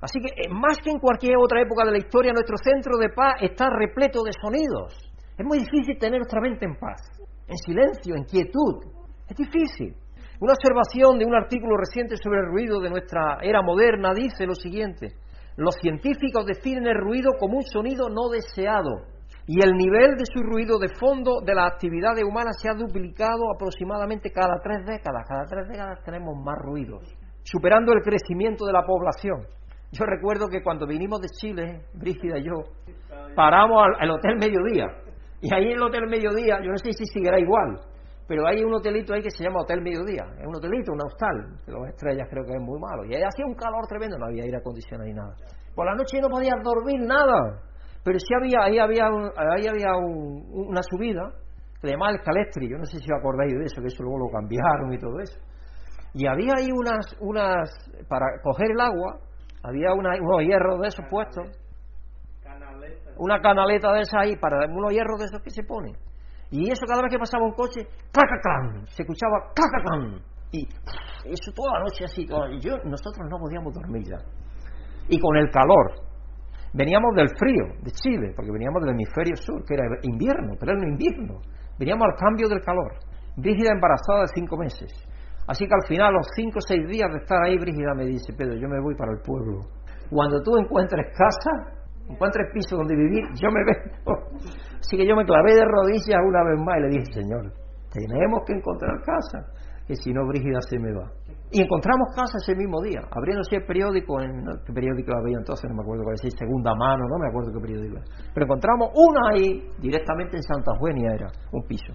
S2: Así que, eh, más que en cualquier otra época de la historia, nuestro centro de paz está repleto de sonidos. Es muy difícil tener nuestra mente en paz, en silencio, en quietud. Es difícil. Una observación de un artículo reciente sobre el ruido de nuestra era moderna dice lo siguiente. Los científicos definen el ruido como un sonido no deseado, y el nivel de su ruido de fondo de las actividades humanas se ha duplicado aproximadamente cada tres décadas. Cada tres décadas tenemos más ruidos, superando el crecimiento de la población. Yo recuerdo que cuando vinimos de Chile, Brígida y yo, paramos al, Hotel Mediodía. Y ahí en el Hotel Mediodía, yo no sé si seguirá igual, pero hay un hotelito ahí que se llama Hotel Mediodía. Es un hotelito, un hostal, de las estrellas creo que es muy malo. Y ahí hacía un calor tremendo, no había aire acondicionado ni nada. Por la noche no podías dormir nada. Pero sí había, ahí había, ahí había una subida que se llamaba el Calestri, yo no sé si os acordáis de eso, que eso luego lo cambiaron y todo eso. Y había ahí unas, unas para coger el agua, había una, unos hierros de esos puestos, una canaleta de esas ahí, para unos hierros de esos que se ponen. Y eso cada vez que pasaba un coche, ¡clacacán! Se escuchaba ¡clacacán! Y eso toda la noche así, yo, nosotros no podíamos dormir ya. Y con el calor, Veníamos del frío de Chile, porque veníamos del hemisferio sur, que era invierno, pero era un invierno. Veníamos al cambio del calor. Brígida embarazada de cinco meses. Así que al final, los cinco o seis días de estar ahí, Brígida me dice, Pedro, yo me voy para el pueblo. Cuando tú encuentres casa, encuentres piso donde vivir, yo me vengo. Así que yo me clavé de rodillas una vez más y le dije, Señor, tenemos que encontrar casa, que si no, Brígida se me va. Y encontramos casa ese mismo día, abriéndose el periódico, en, ¿qué periódico había entonces? No me acuerdo cuál es, segunda mano, no me acuerdo qué periódico era. Pero encontramos una ahí, directamente en Santa Eugenia era, un piso.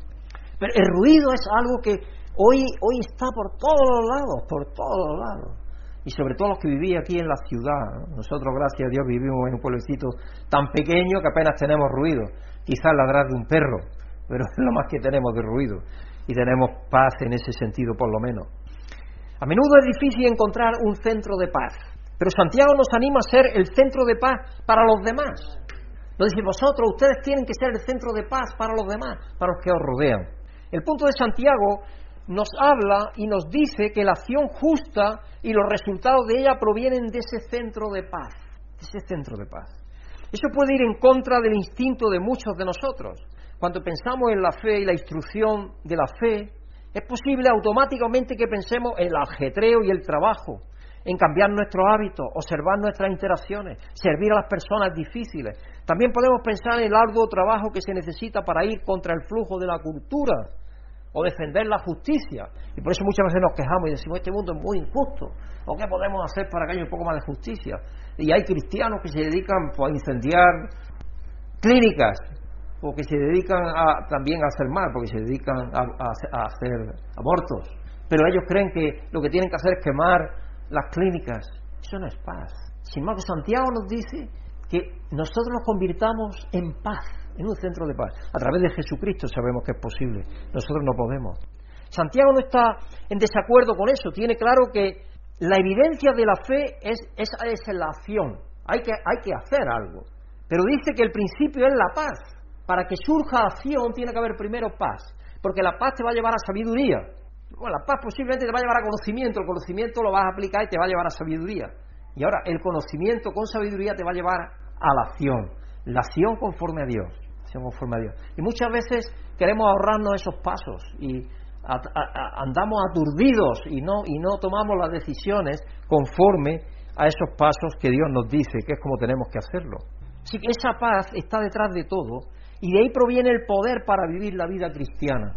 S2: Pero el ruido es algo que hoy, hoy está por todos los lados, por todos los lados. Y sobre todo los que vivían aquí en la ciudad. Nosotros, gracias a Dios, vivimos en un pueblecito tan pequeño que apenas tenemos ruido. Quizás ladrar de un perro, pero es lo más que tenemos de ruido. Y tenemos paz en ese sentido, por lo menos. A menudo es difícil encontrar un centro de paz, pero Santiago nos anima a ser el centro de paz para los demás. Nos dice, vosotros, ustedes tienen que ser el centro de paz para los demás, para los que os rodean. El punto de Santiago nos habla y nos dice que la acción justa y los resultados de ella provienen de ese centro de paz, ese centro de paz. Eso puede ir en contra del instinto de muchos de nosotros. Cuando pensamos en la fe y la instrucción de la fe, es posible automáticamente que pensemos en el ajetreo y el trabajo, en cambiar nuestros hábitos, observar nuestras interacciones, servir a las personas difíciles. También podemos pensar en el arduo trabajo que se necesita para ir contra el flujo de la cultura o defender la justicia. Y por eso muchas veces nos quejamos y decimos, este mundo es muy injusto. ¿O qué podemos hacer para que haya un poco más de justicia? Y hay cristianos que se dedican pues, a incendiar clínicas, o que se dedican a, también a hacer mal, porque se dedican a, hacer abortos. Pero ellos creen que lo que tienen que hacer es quemar las clínicas. Eso no es paz. Sin embargo, Santiago nos dice que nosotros nos convirtamos en paz, en un centro de paz. A través de Jesucristo sabemos que es posible. Nosotros no podemos. Santiago no está en desacuerdo con eso. Tiene claro que la evidencia de la fe es, es, es la acción. Hay que, hay que hacer algo. Pero dice que el principio es la paz. Para que surja acción tiene que haber primero paz, porque la paz te va a llevar a sabiduría. Bueno, la paz posiblemente te va a llevar a conocimiento, el conocimiento lo vas a aplicar y te va a llevar a sabiduría. Y ahora el conocimiento con sabiduría te va a llevar a la acción, la acción conforme a Dios, conforme a Dios. Y muchas veces queremos ahorrarnos esos pasos y andamos aturdidos y no y no tomamos las decisiones conforme a esos pasos que Dios nos dice que es como tenemos que hacerlo. Así que esa paz está detrás de todo y de ahí proviene el poder para vivir la vida cristiana,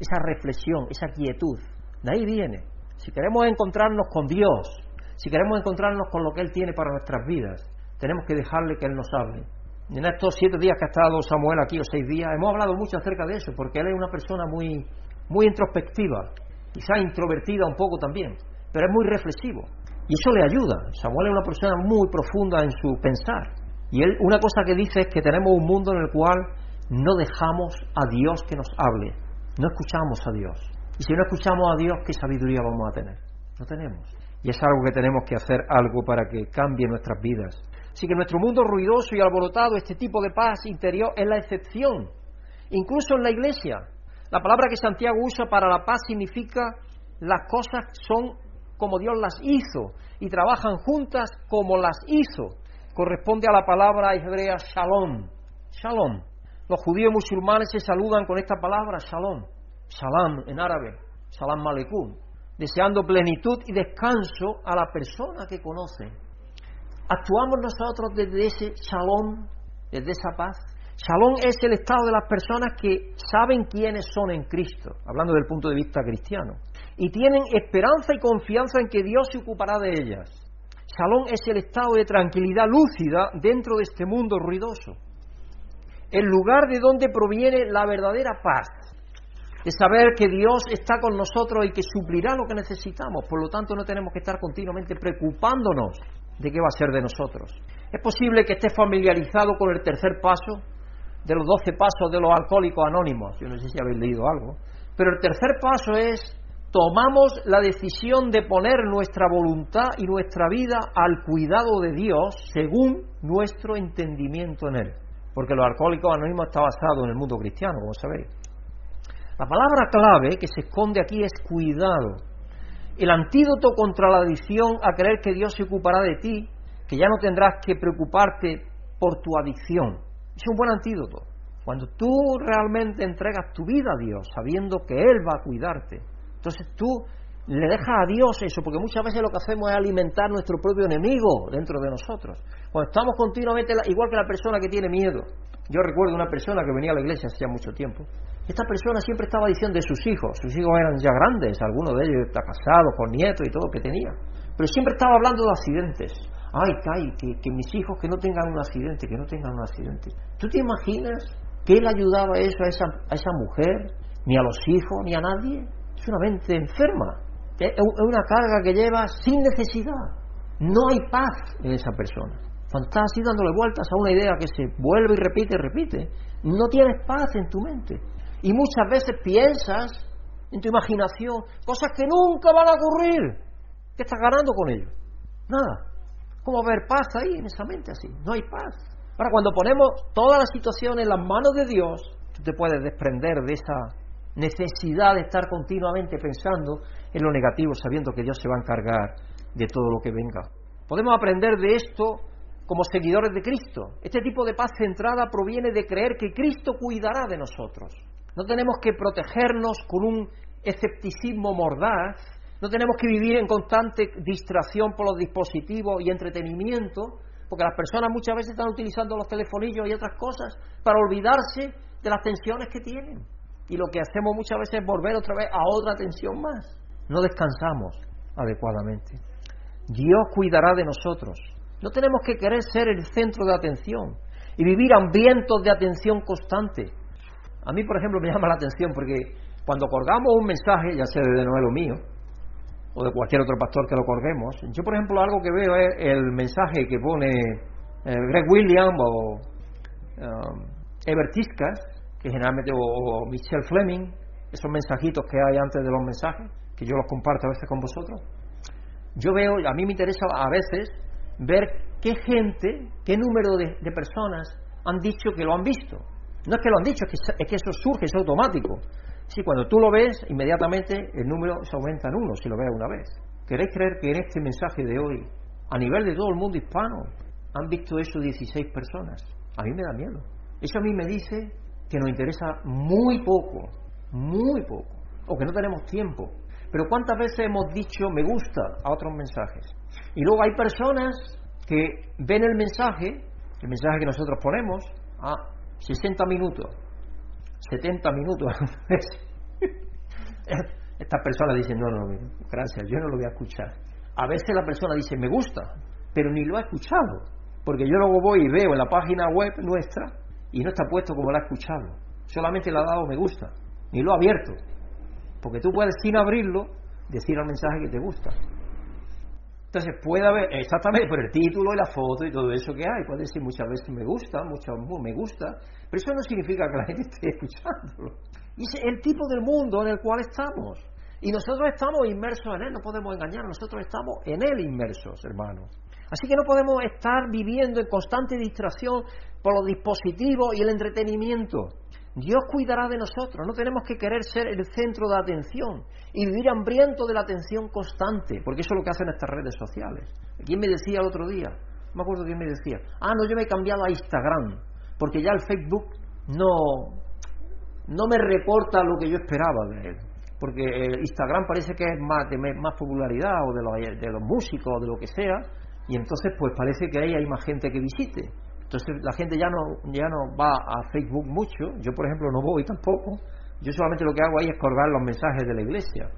S2: esa reflexión, esa quietud. De ahí viene. Si queremos encontrarnos con Dios, si queremos encontrarnos con lo que Él tiene para nuestras vidas, tenemos que dejarle que Él nos hable. En estos siete días que ha estado Samuel aquí, o seis días, hemos hablado mucho acerca de eso, porque Él es una persona muy, muy introspectiva, quizá introvertida un poco también, pero es muy reflexivo. Y eso le ayuda. Samuel es una persona muy profunda en su pensar. Y él, una cosa que dice es que tenemos un mundo en el cual no dejamos a Dios que nos hable, no escuchamos a Dios. Y si no escuchamos a Dios, ¿qué sabiduría vamos a tener? No tenemos. Y es algo que tenemos que hacer algo para que cambie nuestras vidas. Así que nuestro mundo ruidoso y alborotado, este tipo de paz interior es la excepción. Incluso en la iglesia. La palabra que Santiago usa para la paz significa las cosas son como Dios las hizo y trabajan juntas como las hizo corresponde a la palabra hebrea shalom. Shalom. Los judíos musulmanes se saludan con esta palabra shalom. Salam en árabe. Salam malekum. Deseando plenitud y descanso a la persona que conoce. ¿Actuamos nosotros desde ese shalom, desde esa paz? Shalom es el estado de las personas que saben quiénes son en Cristo, hablando del punto de vista cristiano, y tienen esperanza y confianza en que Dios se ocupará de ellas. Salón es el estado de tranquilidad lúcida dentro de este mundo ruidoso. El lugar de donde proviene la verdadera paz. De saber que Dios está con nosotros y que suplirá lo que necesitamos. Por lo tanto, no tenemos que estar continuamente preocupándonos de qué va a ser de nosotros. Es posible que estés familiarizado con el tercer paso de los doce pasos de los alcohólicos anónimos. Yo no sé si habéis leído algo. Pero el tercer paso es tomamos la decisión de poner nuestra voluntad y nuestra vida al cuidado de Dios según nuestro entendimiento en Él. Porque los alcohólicos anónimos está basado en el mundo cristiano, como sabéis. La palabra clave que se esconde aquí es cuidado. El antídoto contra la adicción a creer que Dios se ocupará de ti, que ya no tendrás que preocuparte por tu adicción. Es un buen antídoto. Cuando tú realmente entregas tu vida a Dios, sabiendo que Él va a cuidarte, entonces tú le dejas a Dios eso, porque muchas veces lo que hacemos es alimentar nuestro propio enemigo dentro de nosotros. Cuando estamos continuamente, igual que la persona que tiene miedo. Yo recuerdo una persona que venía a la iglesia hacía mucho tiempo. Esta persona siempre estaba diciendo de sus hijos, sus hijos eran ya grandes, algunos de ellos está casados, con nietos y todo que tenía. Pero siempre estaba hablando de accidentes. Ay, que mis hijos que no tengan un accidente, que no tengan un accidente. ¿Tú te imaginas que él ayudaba eso a esa, a esa mujer, ni a los hijos, ni a nadie? es una mente enferma, es una carga que lleva sin necesidad. No hay paz en esa persona. Cuando estás así dándole vueltas a una idea que se vuelve y repite y repite, no tienes paz en tu mente. Y muchas veces piensas en tu imaginación cosas que nunca van a ocurrir. ¿Qué estás ganando con ello? Nada. ¿Cómo haber paz ahí en esa mente así? No hay paz. Ahora, cuando ponemos toda la situación en las manos de Dios, tú te puedes desprender de esa necesidad de estar continuamente pensando en lo negativo, sabiendo que Dios se va a encargar de todo lo que venga. Podemos aprender de esto como seguidores de Cristo. Este tipo de paz centrada proviene de creer que Cristo cuidará de nosotros. No tenemos que protegernos con un escepticismo mordaz, no tenemos que vivir en constante distracción por los dispositivos y entretenimiento, porque las personas muchas veces están utilizando los telefonillos y otras cosas para olvidarse de las tensiones que tienen. Y lo que hacemos muchas veces es volver otra vez a otra tensión más. No descansamos adecuadamente. Dios cuidará de nosotros. No tenemos que querer ser el centro de atención. y vivir hambrientos de atención constante. A mí, por ejemplo, me llama la atención porque cuando colgamos un mensaje, ya sea de Noel o mío, o de cualquier otro pastor que lo colguemos, yo, por ejemplo, algo que veo es el mensaje que pone eh, Greg Williams o um, que generalmente, o, Michelle Fleming, esos mensajitos que hay antes de los mensajes, que yo los comparto a veces con vosotros. Yo veo, a mí me interesa a veces ver qué gente, qué número de, personas han dicho que lo han visto. No es que lo han dicho, es que, es que eso surge, es automático. Si cuando tú lo ves, inmediatamente el número se aumenta en uno si lo ves una vez. ¿Queréis creer que en este mensaje de hoy, a nivel de todo el mundo hispano, han visto eso 16 personas? A mí me da miedo. Eso a mí me dice que nos interesa muy poco, muy poco, o que no tenemos tiempo. Pero ¿cuántas veces hemos dicho me gusta a otros mensajes? Y luego hay personas que ven el mensaje, el mensaje que nosotros ponemos, a 60 minutos, 70 minutos. Estas personas dicen, no, no, gracias, yo no lo voy a escuchar. A veces la persona dice, me gusta, pero ni lo ha escuchado. Porque yo luego voy y veo en la página web nuestra y no está puesto como lo ha escuchado. Solamente le ha dado me gusta, ni lo ha abierto. Porque tú puedes, sin abrirlo, decir al mensaje que te gusta. Entonces puede haber, exactamente por el título y la foto y todo eso que hay, puede decir muchas veces me gusta, muchas me gusta, pero eso no significa que la gente esté escuchándolo. Y es el tipo del mundo en el cual estamos. Y nosotros estamos inmersos en él, no podemos engañar, nosotros estamos en él inmersos, hermanos. Así que no podemos estar viviendo en constante distracción por los dispositivos y el entretenimiento. Dios cuidará de nosotros, no tenemos que querer ser el centro de atención y vivir hambriento de la atención constante, porque eso es lo que hacen estas redes sociales. ¿Quién me decía el otro día? No me acuerdo quién me decía. Ah, no, yo me he cambiado a Instagram, porque ya el Facebook no, no me reporta lo que yo esperaba de él. Porque Instagram parece que es más de más popularidad o de los, de los músicos o de lo que sea, y entonces pues parece que ahí hay más gente que visite. Entonces la gente ya no, ya no va a Facebook mucho, yo por ejemplo no voy tampoco, yo solamente lo que hago ahí es colgar los mensajes de la iglesia,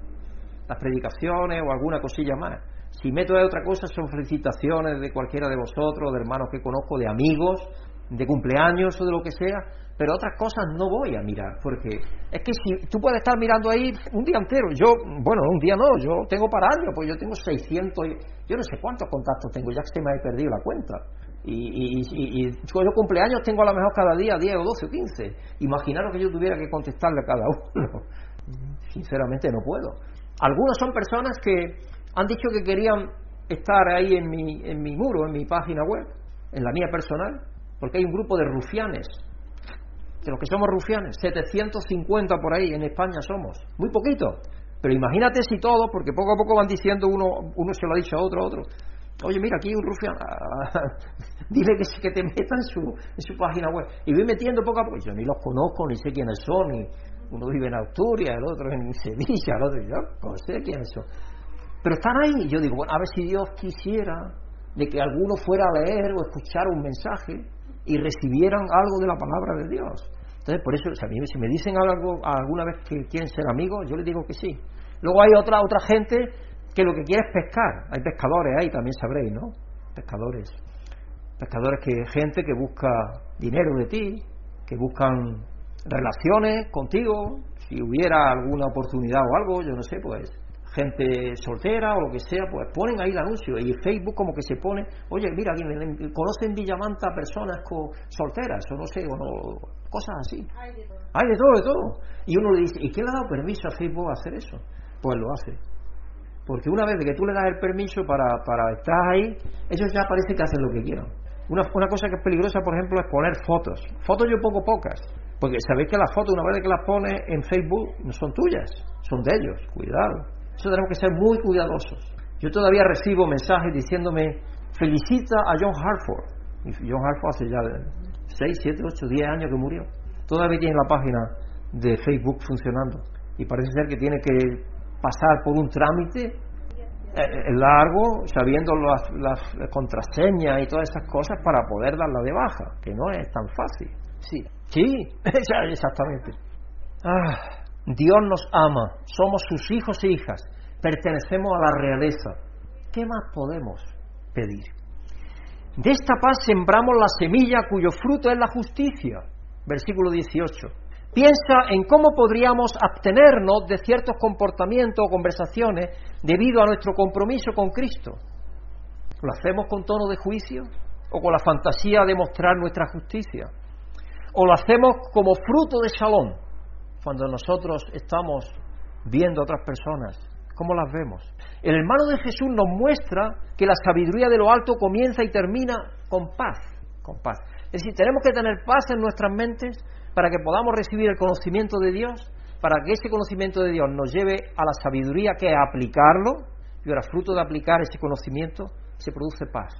S2: las predicaciones o alguna cosilla más. Si meto de otra cosa son felicitaciones de cualquiera de vosotros, de hermanos que conozco, de amigos, de cumpleaños o de lo que sea, pero otras cosas no voy a mirar, porque es que si tú puedes estar mirando ahí un día entero, yo, bueno, un día no, yo tengo para años, pues yo tengo 600, yo no sé cuántos contactos tengo, ya que se me ha perdido la cuenta. Y, y, yo cumpleaños tengo a lo mejor cada día 10 o 12 o 15. Imaginaros que yo tuviera que contestarle a cada uno. Sinceramente no puedo. Algunos son personas que han dicho que querían estar ahí en mi, en mi muro, en mi página web, en la mía personal, porque hay un grupo de rufianes, de los que somos rufianes, 750 por ahí en España somos, muy poquito. Pero imagínate si todos, porque poco a poco van diciendo uno, uno se lo ha dicho a otro, a otro. Oye, mira, aquí un rufián, dile que, que te meta en su, en su página web. Y voy metiendo poco a poco, yo ni los conozco, ni sé quiénes son, ni uno vive en Asturias, el otro en Sevilla, el otro, yo no sé quiénes son. Pero están ahí, y yo digo, bueno, a ver si Dios quisiera de que alguno fuera a leer o escuchar un mensaje y recibieran algo de la palabra de Dios. Entonces, por eso, si me dicen algo alguna vez que quieren ser amigos, yo les digo que sí. Luego hay otra otra gente que lo que quiere es pescar. Hay pescadores ahí, también sabréis, ¿no? Pescadores. Pescadores que gente que busca dinero de ti, que buscan relaciones contigo, si hubiera alguna oportunidad o algo, yo no sé, pues gente soltera o lo que sea, pues ponen ahí el anuncio y Facebook como que se pone, oye, mira, conocen Villamanta personas con solteras o no sé, o no, cosas así. Hay de todo. Hay de todo, de todo. Y uno le dice, ¿y quién le ha dado permiso a Facebook a hacer eso? Pues lo hace. Porque una vez que tú le das el permiso para, para estar ahí, ellos ya parece que hacen lo que quieran. Una, una cosa que es peligrosa, por ejemplo, es poner fotos. Fotos yo pongo pocas. Porque sabéis que las fotos, una vez que las pones en Facebook, no son tuyas, son de ellos. Cuidado. Eso tenemos que ser muy cuidadosos. Yo todavía recibo mensajes diciéndome, felicita a John Hartford. Y John Hartford hace ya 6, 7, 8, 10 años que murió. Todavía tiene la página de Facebook funcionando. Y parece ser que tiene que pasar por un trámite eh, eh, largo, sabiendo las, las, contraseñas y todas esas cosas para poder darla de baja, que no es tan fácil. Sí, sí, exactamente. Ah, Dios nos ama, somos sus hijos e hijas, pertenecemos a la realeza. ¿Qué más podemos pedir? De esta paz sembramos la semilla cuyo fruto es la justicia. Versículo 18. Piensa en cómo podríamos abstenernos de ciertos comportamientos o conversaciones debido a nuestro compromiso con Cristo. ¿Lo hacemos con tono de juicio o con la fantasía de mostrar nuestra justicia? ¿O lo hacemos como fruto de shalom, cuando nosotros estamos viendo a otras personas? ¿Cómo las vemos? El hermano de Jesús nos muestra que la sabiduría de lo alto comienza y termina con paz, con paz. Es decir, tenemos que tener paz en nuestras mentes para que podamos recibir el conocimiento de Dios, para que ese conocimiento de Dios nos lleve a la sabiduría que es aplicarlo, y ahora fruto de aplicar ese conocimiento se produce paz.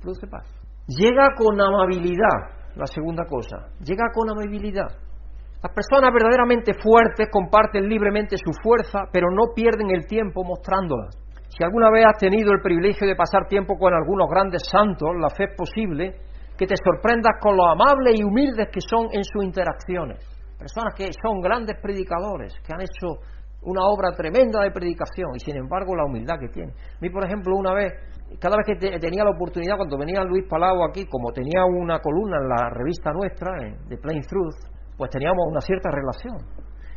S2: Produce paz. Llega con amabilidad, la segunda cosa, llega con amabilidad. Las personas verdaderamente fuertes comparten libremente su fuerza, pero no pierden el tiempo mostrándola. Si alguna vez has tenido el privilegio de pasar tiempo con algunos grandes santos, la fe es posible que te sorprendas con lo amables y humildes que son en sus interacciones. Personas que son grandes predicadores, que han hecho una obra tremenda de predicación y sin embargo la humildad que tienen. A mí, por ejemplo, una vez cada vez que tenía la oportunidad, cuando venía Luis Palau aquí, como tenía una columna en la revista nuestra, de Plain Truth, pues teníamos una cierta relación.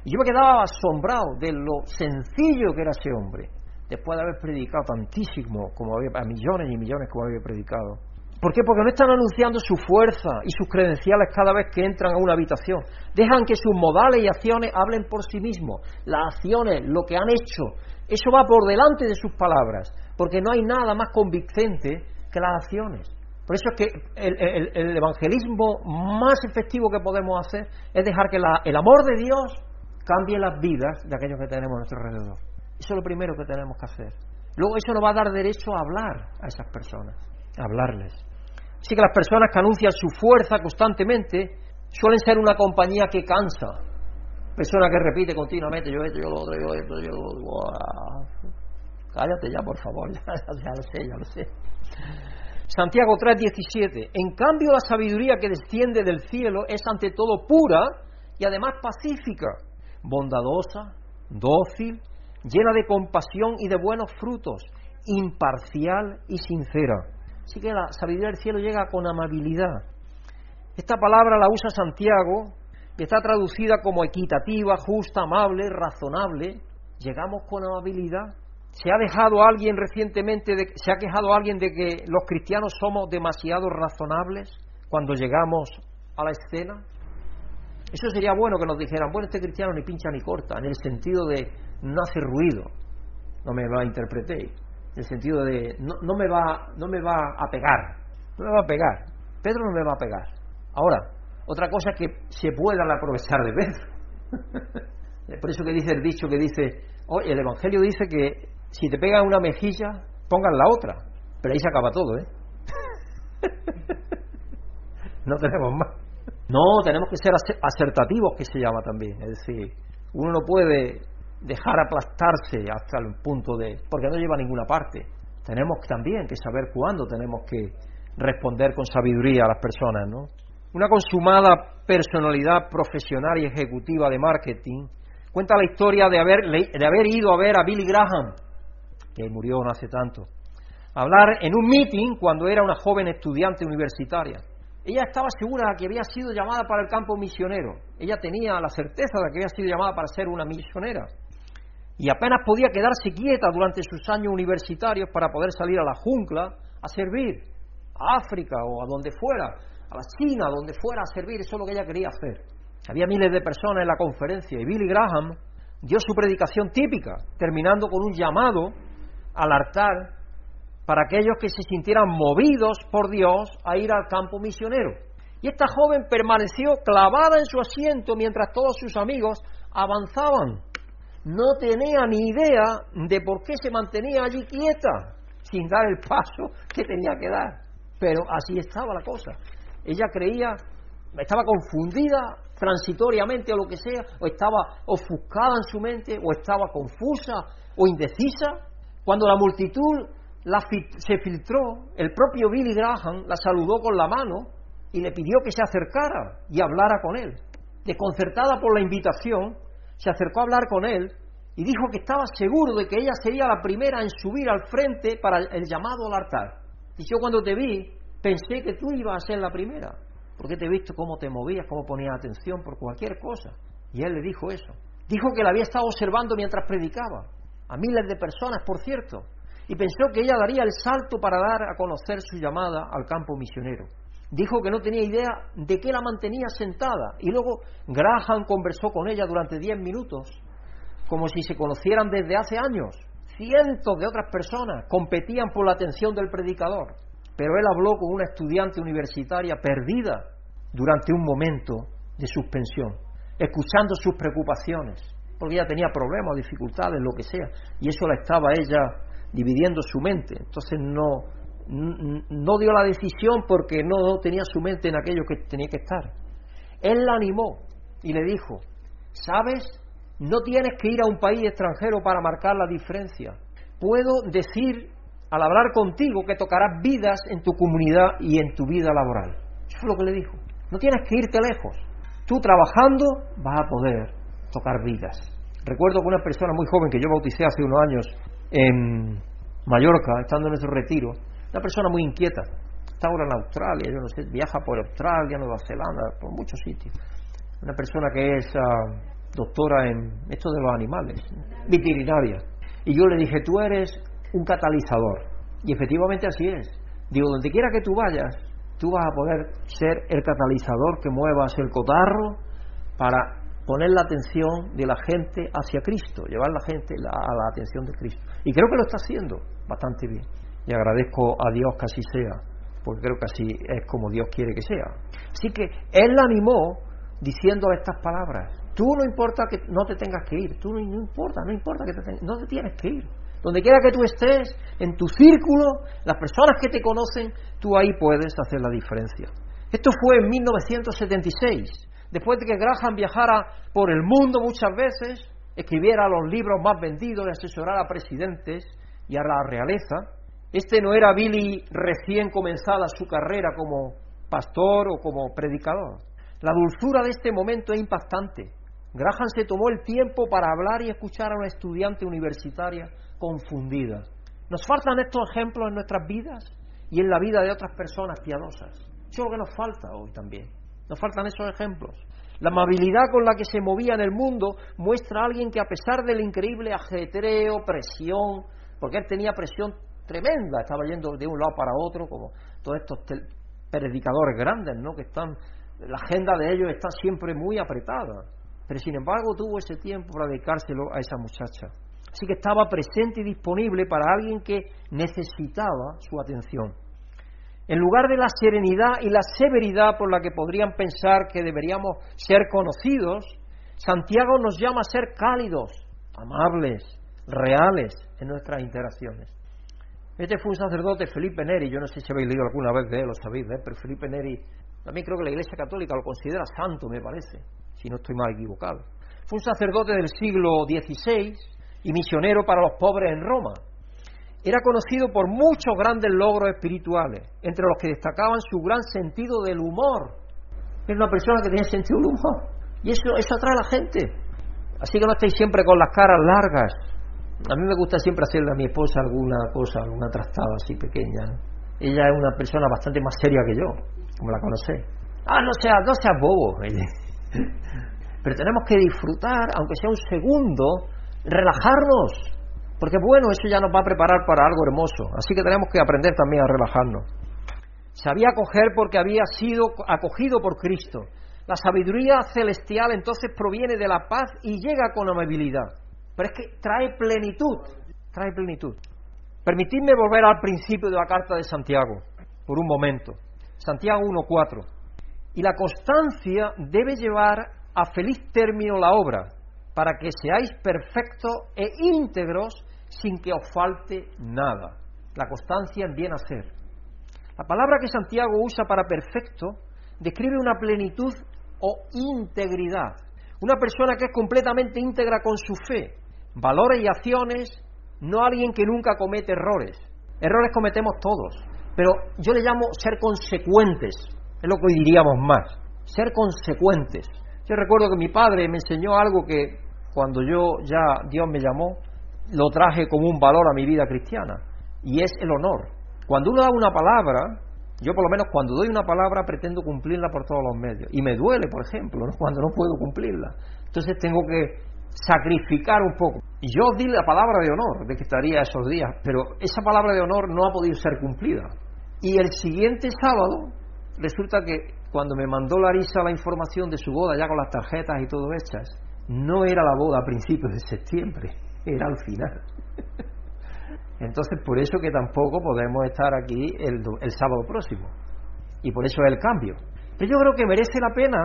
S2: Y yo me quedaba asombrado de lo sencillo que era ese hombre, después de haber predicado tantísimo, como había, a millones y millones como había predicado. ¿Por qué? Porque no están anunciando su fuerza y sus credenciales cada vez que entran a una habitación. Dejan que sus modales y acciones hablen por sí mismos. Las acciones, lo que han hecho, eso va por delante de sus palabras, porque no hay nada más convincente que las acciones. Por eso es que el, evangelismo más efectivo que podemos hacer es dejar que el amor de Dios cambie las vidas de aquellos que tenemos a nuestro alrededor. Eso es lo primero que tenemos que hacer. Luego eso nos va a dar derecho a hablar a esas personas, a hablarles. Así que las personas que anuncian su fuerza constantemente suelen ser una compañía que cansa. Persona que repite continuamente, yo esto, yo lo otro, yo esto, yo lo otro. Cállate ya, por favor, ya, lo sé, ya lo sé. Santiago 3:17. En cambio, la sabiduría que desciende del cielo es ante todo pura y además pacífica, bondadosa, dócil, llena de compasión y de buenos frutos, imparcial y sincera. Así que la sabiduría del cielo llega con amabilidad. Esta palabra la usa Santiago y está traducida como equitativa, justa, amable, razonable. Llegamos con amabilidad ¿Se ha dejado alguien recientemente, de, se ha quejado alguien de que los cristianos somos demasiado razonables cuando llegamos a la escena? Eso sería bueno que nos dijeran, bueno, este cristiano ni pincha ni corta, en el sentido de no hace ruido, no me lo interpretéis, en el sentido de no, no, me va, no me va a pegar, no me va a pegar, Pedro no me va a pegar. Ahora, otra cosa es que se puedan aprovechar de Pedro. Por eso que dice el dicho que dice, hoy el Evangelio dice que si te pegan una mejilla, pongan la otra. Pero ahí se acaba todo, ¿eh? no tenemos más. No, tenemos que ser acertativos, que se llama también. Es decir, uno no puede dejar aplastarse hasta el punto de... porque no lleva a ninguna parte. Tenemos también que saber cuándo tenemos que responder con sabiduría a las personas, ¿no? Una consumada personalidad profesional y ejecutiva de marketing cuenta la historia de haber, de haber ido a ver a Billy Graham que murió no hace tanto, hablar en un meeting cuando era una joven estudiante universitaria. Ella estaba segura de que había sido llamada para el campo misionero. Ella tenía la certeza de que había sido llamada para ser una misionera. Y apenas podía quedarse quieta durante sus años universitarios para poder salir a la jungla a servir, a África o a donde fuera, a la China, donde fuera a servir. Eso es lo que ella quería hacer. Había miles de personas en la conferencia y Billy Graham dio su predicación típica, terminando con un llamado al altar para aquellos que se sintieran movidos por Dios a ir al campo misionero. Y esta joven permaneció clavada en su asiento mientras todos sus amigos avanzaban. No tenía ni idea de por qué se mantenía allí quieta, sin dar el paso que tenía que dar. Pero así estaba la cosa. Ella creía, estaba confundida transitoriamente o lo que sea, o estaba ofuscada en su mente, o estaba confusa o indecisa, cuando la multitud se filtró, el propio Billy Graham la saludó con la mano y le pidió que se acercara y hablara con él. Desconcertada por la invitación, se acercó a hablar con él y dijo que estaba seguro de que ella sería la primera en subir al frente para el llamado al altar. Y yo cuando te vi, pensé que tú ibas a ser la primera, porque te he visto cómo te movías, cómo ponías atención por cualquier cosa. Y él le dijo eso. Dijo que la había estado observando mientras predicaba, a miles de personas, por cierto, y pensó que ella daría el salto para dar a conocer su llamada al campo misionero. Dijo que no tenía idea de qué la mantenía sentada y luego Graham conversó con ella durante diez minutos, como si se conocieran desde hace años. Cientos de otras personas competían por la atención del predicador, pero él habló con una estudiante universitaria perdida durante un momento de suspensión, escuchando sus preocupaciones, porque ella tenía problemas, dificultades, lo que sea, y eso la estaba ella dividiendo su mente. Entonces no, no dio la decisión porque no tenía su mente en aquello que tenía que estar. Él la animó y le dijo, ¿sabes? No tienes que ir a un país extranjero para marcar la diferencia. Puedo decir al hablar contigo que tocarás vidas en tu comunidad y en tu vida laboral. Eso es lo que le dijo. No tienes que irte lejos. Tú trabajando vas a poder tocar vidas. Recuerdo que una persona muy joven que yo bauticé hace unos años en Mallorca, estando en ese retiro, una persona muy inquieta, está ahora en Australia, yo no sé, viaja por Australia, Nueva Zelanda, por muchos sitios. Una persona que es ah, doctora en esto de los animales, veterinaria. Y yo le dije, tú eres un catalizador. Y efectivamente así es. Digo, donde quiera que tú vayas, tú vas a poder ser el catalizador que muevas el cotarro para poner la atención de la gente hacia Cristo, llevar la gente a la atención de Cristo. Y creo que lo está haciendo bastante bien. Y agradezco a Dios que así sea, porque creo que así es como Dios quiere que sea. Así que Él la animó diciendo estas palabras. Tú no importa que no te tengas que ir, tú no, importa, no importa que te no te tienes que ir. Donde quiera que tú estés, en tu círculo, las personas que te conocen, tú ahí puedes hacer la diferencia. Esto fue en 1976 después de que Graham viajara por el mundo muchas veces, escribiera los libros más vendidos y asesorara a presidentes y a la realeza, este no era Billy recién comenzada su carrera como pastor o como predicador. La dulzura de este momento es impactante. Graham se tomó el tiempo para hablar y escuchar a una estudiante universitaria confundida. Nos faltan estos ejemplos en nuestras vidas y en la vida de otras personas piadosas. Eso es lo que nos falta hoy también. Nos faltan esos ejemplos. La amabilidad con la que se movía en el mundo muestra a alguien que a pesar del increíble ajetreo, presión, porque él tenía presión tremenda, estaba yendo de un lado para otro, como todos estos predicadores grandes, ¿no? Que están, la agenda de ellos está siempre muy apretada. Pero sin embargo tuvo ese tiempo para dedicárselo a esa muchacha. Así que estaba presente y disponible para alguien que necesitaba su atención. En lugar de la serenidad y la severidad por la que podrían pensar que deberíamos ser conocidos, Santiago nos llama a ser cálidos, amables, reales en nuestras interacciones. Este fue un sacerdote, Felipe Neri, yo no sé si habéis leído alguna vez de él, lo sabéis, ¿eh? pero Felipe Neri, también creo que la Iglesia Católica lo considera santo, me parece, si no estoy mal equivocado. Fue un sacerdote del siglo XVI y misionero para los pobres en Roma era conocido por muchos grandes logros espirituales, entre los que destacaban su gran sentido del humor. Era una persona que tenía sentido del humor. Y eso, eso atrae a la gente. Así que no estéis siempre con las caras largas. A mí me gusta siempre hacerle a mi esposa alguna cosa, alguna trastada así pequeña. Ella es una persona bastante más seria que yo, como la conocé. Ah, no seas, no seas bobo. Pero tenemos que disfrutar, aunque sea un segundo, relajarnos porque bueno, eso ya nos va a preparar para algo hermoso. Así que tenemos que aprender también a relajarnos. Sabía acoger porque había sido acogido por Cristo. La sabiduría celestial entonces proviene de la paz y llega con amabilidad. Pero es que trae plenitud, trae plenitud. Permitidme volver al principio de la carta de Santiago, por un momento. Santiago 1.4. Y la constancia debe llevar a feliz término la obra, para que seáis perfectos e íntegros sin que os falte nada. La constancia en bien hacer. La palabra que Santiago usa para perfecto describe una plenitud o integridad. Una persona que es completamente íntegra con su fe, valores y acciones, no alguien que nunca comete errores. Errores cometemos todos, pero yo le llamo ser consecuentes, es lo que hoy diríamos más, ser consecuentes. Yo recuerdo que mi padre me enseñó algo que cuando yo ya Dios me llamó, lo traje como un valor a mi vida cristiana, y es el honor. Cuando uno da una palabra, Yo por lo menos cuando doy una palabra pretendo cumplirla por todos los medios. Y me duele, por ejemplo, cuando no puedo cumplirla. Entonces tengo que sacrificar un poco. Yo di la palabra de honor de que estaría esos días, pero esa palabra de honor no ha podido ser cumplida. Y el siguiente sábado resulta que cuando me mandó Larisa la información de su boda, ya con las tarjetas y todo hechas, no era la boda a principios de septiembre, era al final. Entonces, por eso que tampoco podemos estar aquí el, el sábado próximo. Y por eso es el cambio. Pero yo creo que merece la pena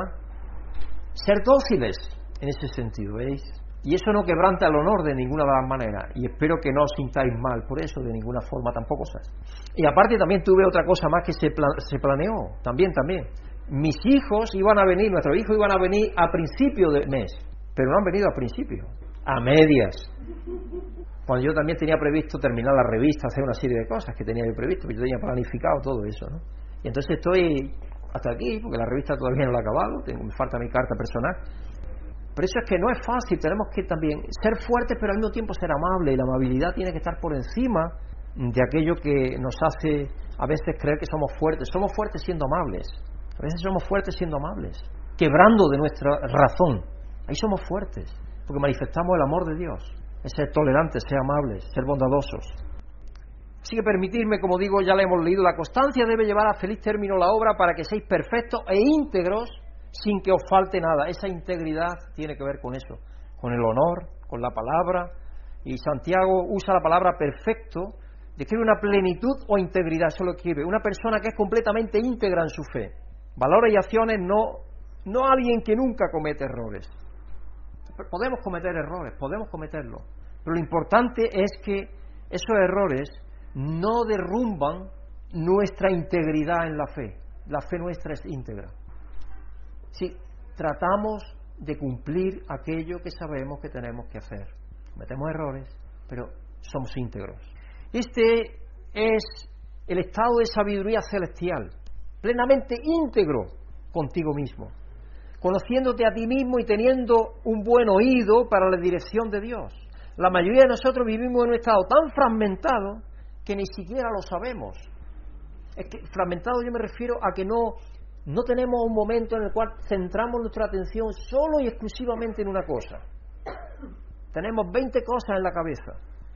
S2: ser dóciles en ese sentido, ¿veis? Y eso no quebranta el honor de ninguna de las maneras. Y espero que no os sintáis mal por eso, de ninguna forma tampoco. ¿sabes? Y aparte también tuve otra cosa más que se, se planeó, también, también. Mis hijos iban a venir, nuestros hijos iban a venir a principio del mes, pero no han venido a principio, a medias. Cuando yo también tenía previsto terminar la revista, hacer una serie de cosas que tenía yo previsto, yo tenía planificado todo eso, ¿no? Y entonces estoy hasta aquí, porque la revista todavía no la he acabado, tengo, me falta mi carta personal, por eso es que no es fácil, tenemos que también ser fuertes, pero al mismo tiempo ser amables, y la amabilidad tiene que estar por encima de aquello que nos hace a veces creer que somos fuertes. Somos fuertes siendo amables, a veces somos fuertes siendo amables, quebrando de nuestra razón. Ahí somos fuertes, porque manifestamos el amor de Dios, es ser tolerantes, ser amables, ser bondadosos. Así que permitirme, como digo, ya le hemos leído, la constancia debe llevar a feliz término la obra para que seáis perfectos e íntegros sin que os falte nada. Esa integridad tiene que ver con eso, con el honor, con la palabra. Y Santiago usa la palabra perfecto, describe una plenitud o integridad, eso lo escribe. Una persona que es completamente íntegra en su fe. Valores y acciones, no, no alguien que nunca comete errores. Podemos cometer errores, podemos cometerlos. Pero lo importante es que esos errores no derrumban nuestra integridad en la fe. La fe nuestra es íntegra si tratamos de cumplir aquello que sabemos que tenemos que hacer. Cometemos errores, pero somos íntegros. Este es el estado de sabiduría celestial, plenamente íntegro contigo mismo, conociéndote a ti mismo y teniendo un buen oído para la dirección de Dios. La mayoría de nosotros vivimos en un estado tan fragmentado que ni siquiera lo sabemos. Es que fragmentado yo me refiero a que no no tenemos un momento en el cual centramos nuestra atención solo y exclusivamente en una cosa. Tenemos 20 cosas en la cabeza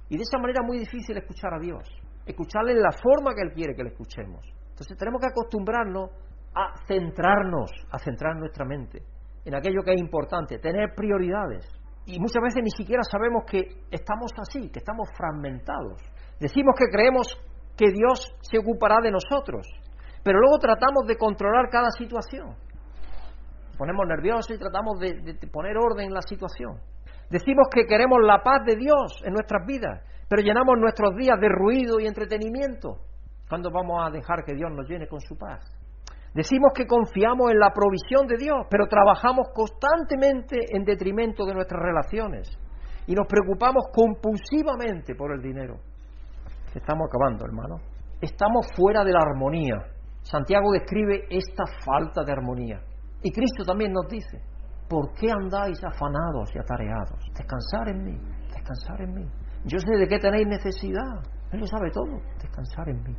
S2: y de esa manera es muy difícil escuchar a Dios, escucharle en la forma que Él quiere que le escuchemos. Entonces tenemos que acostumbrarnos a centrarnos, a centrar nuestra mente en aquello que es importante, tener prioridades. Y muchas veces ni siquiera sabemos que estamos así, que estamos fragmentados. Decimos que creemos que Dios se ocupará de nosotros, pero luego tratamos de controlar cada situación. Ponemos nerviosos y tratamos de, poner orden en la situación. Decimos que queremos la paz de Dios en nuestras vidas, pero llenamos nuestros días de ruido y entretenimiento. ¿Cuándo vamos a dejar que Dios nos llene con su paz? Decimos que confiamos en la provisión de Dios, pero trabajamos constantemente en detrimento de nuestras relaciones y nos preocupamos compulsivamente por el dinero. Estamos acabando, hermano. Estamos fuera de la armonía. Santiago describe esta falta de armonía. Y Cristo también nos dice, ¿por qué andáis afanados y atareados? Descansar en mí, descansar en mí. Yo sé de qué tenéis necesidad. Él lo sabe todo, descansar en mí.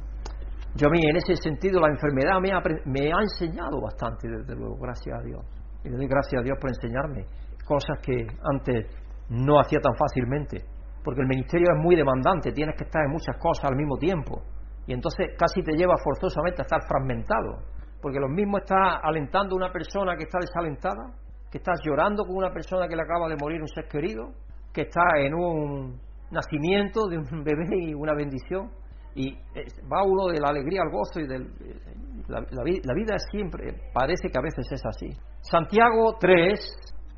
S2: Yo a mí, en ese sentido, la enfermedad me ha, me ha enseñado bastante, desde luego, gracias a Dios. Y le doy gracias a Dios por enseñarme cosas que antes no hacía tan fácilmente. Porque el ministerio es muy demandante, tienes que estar en muchas cosas al mismo tiempo. Y entonces casi te lleva forzosamente a estar fragmentado, porque lo mismo está alentando una persona que está desalentada, que estás llorando con una persona que le acaba de morir un ser querido, que está en un nacimiento de un bebé y una bendición, y va uno de la alegría al gozo y del... La, vida siempre, parece que a veces es así. Santiago 3,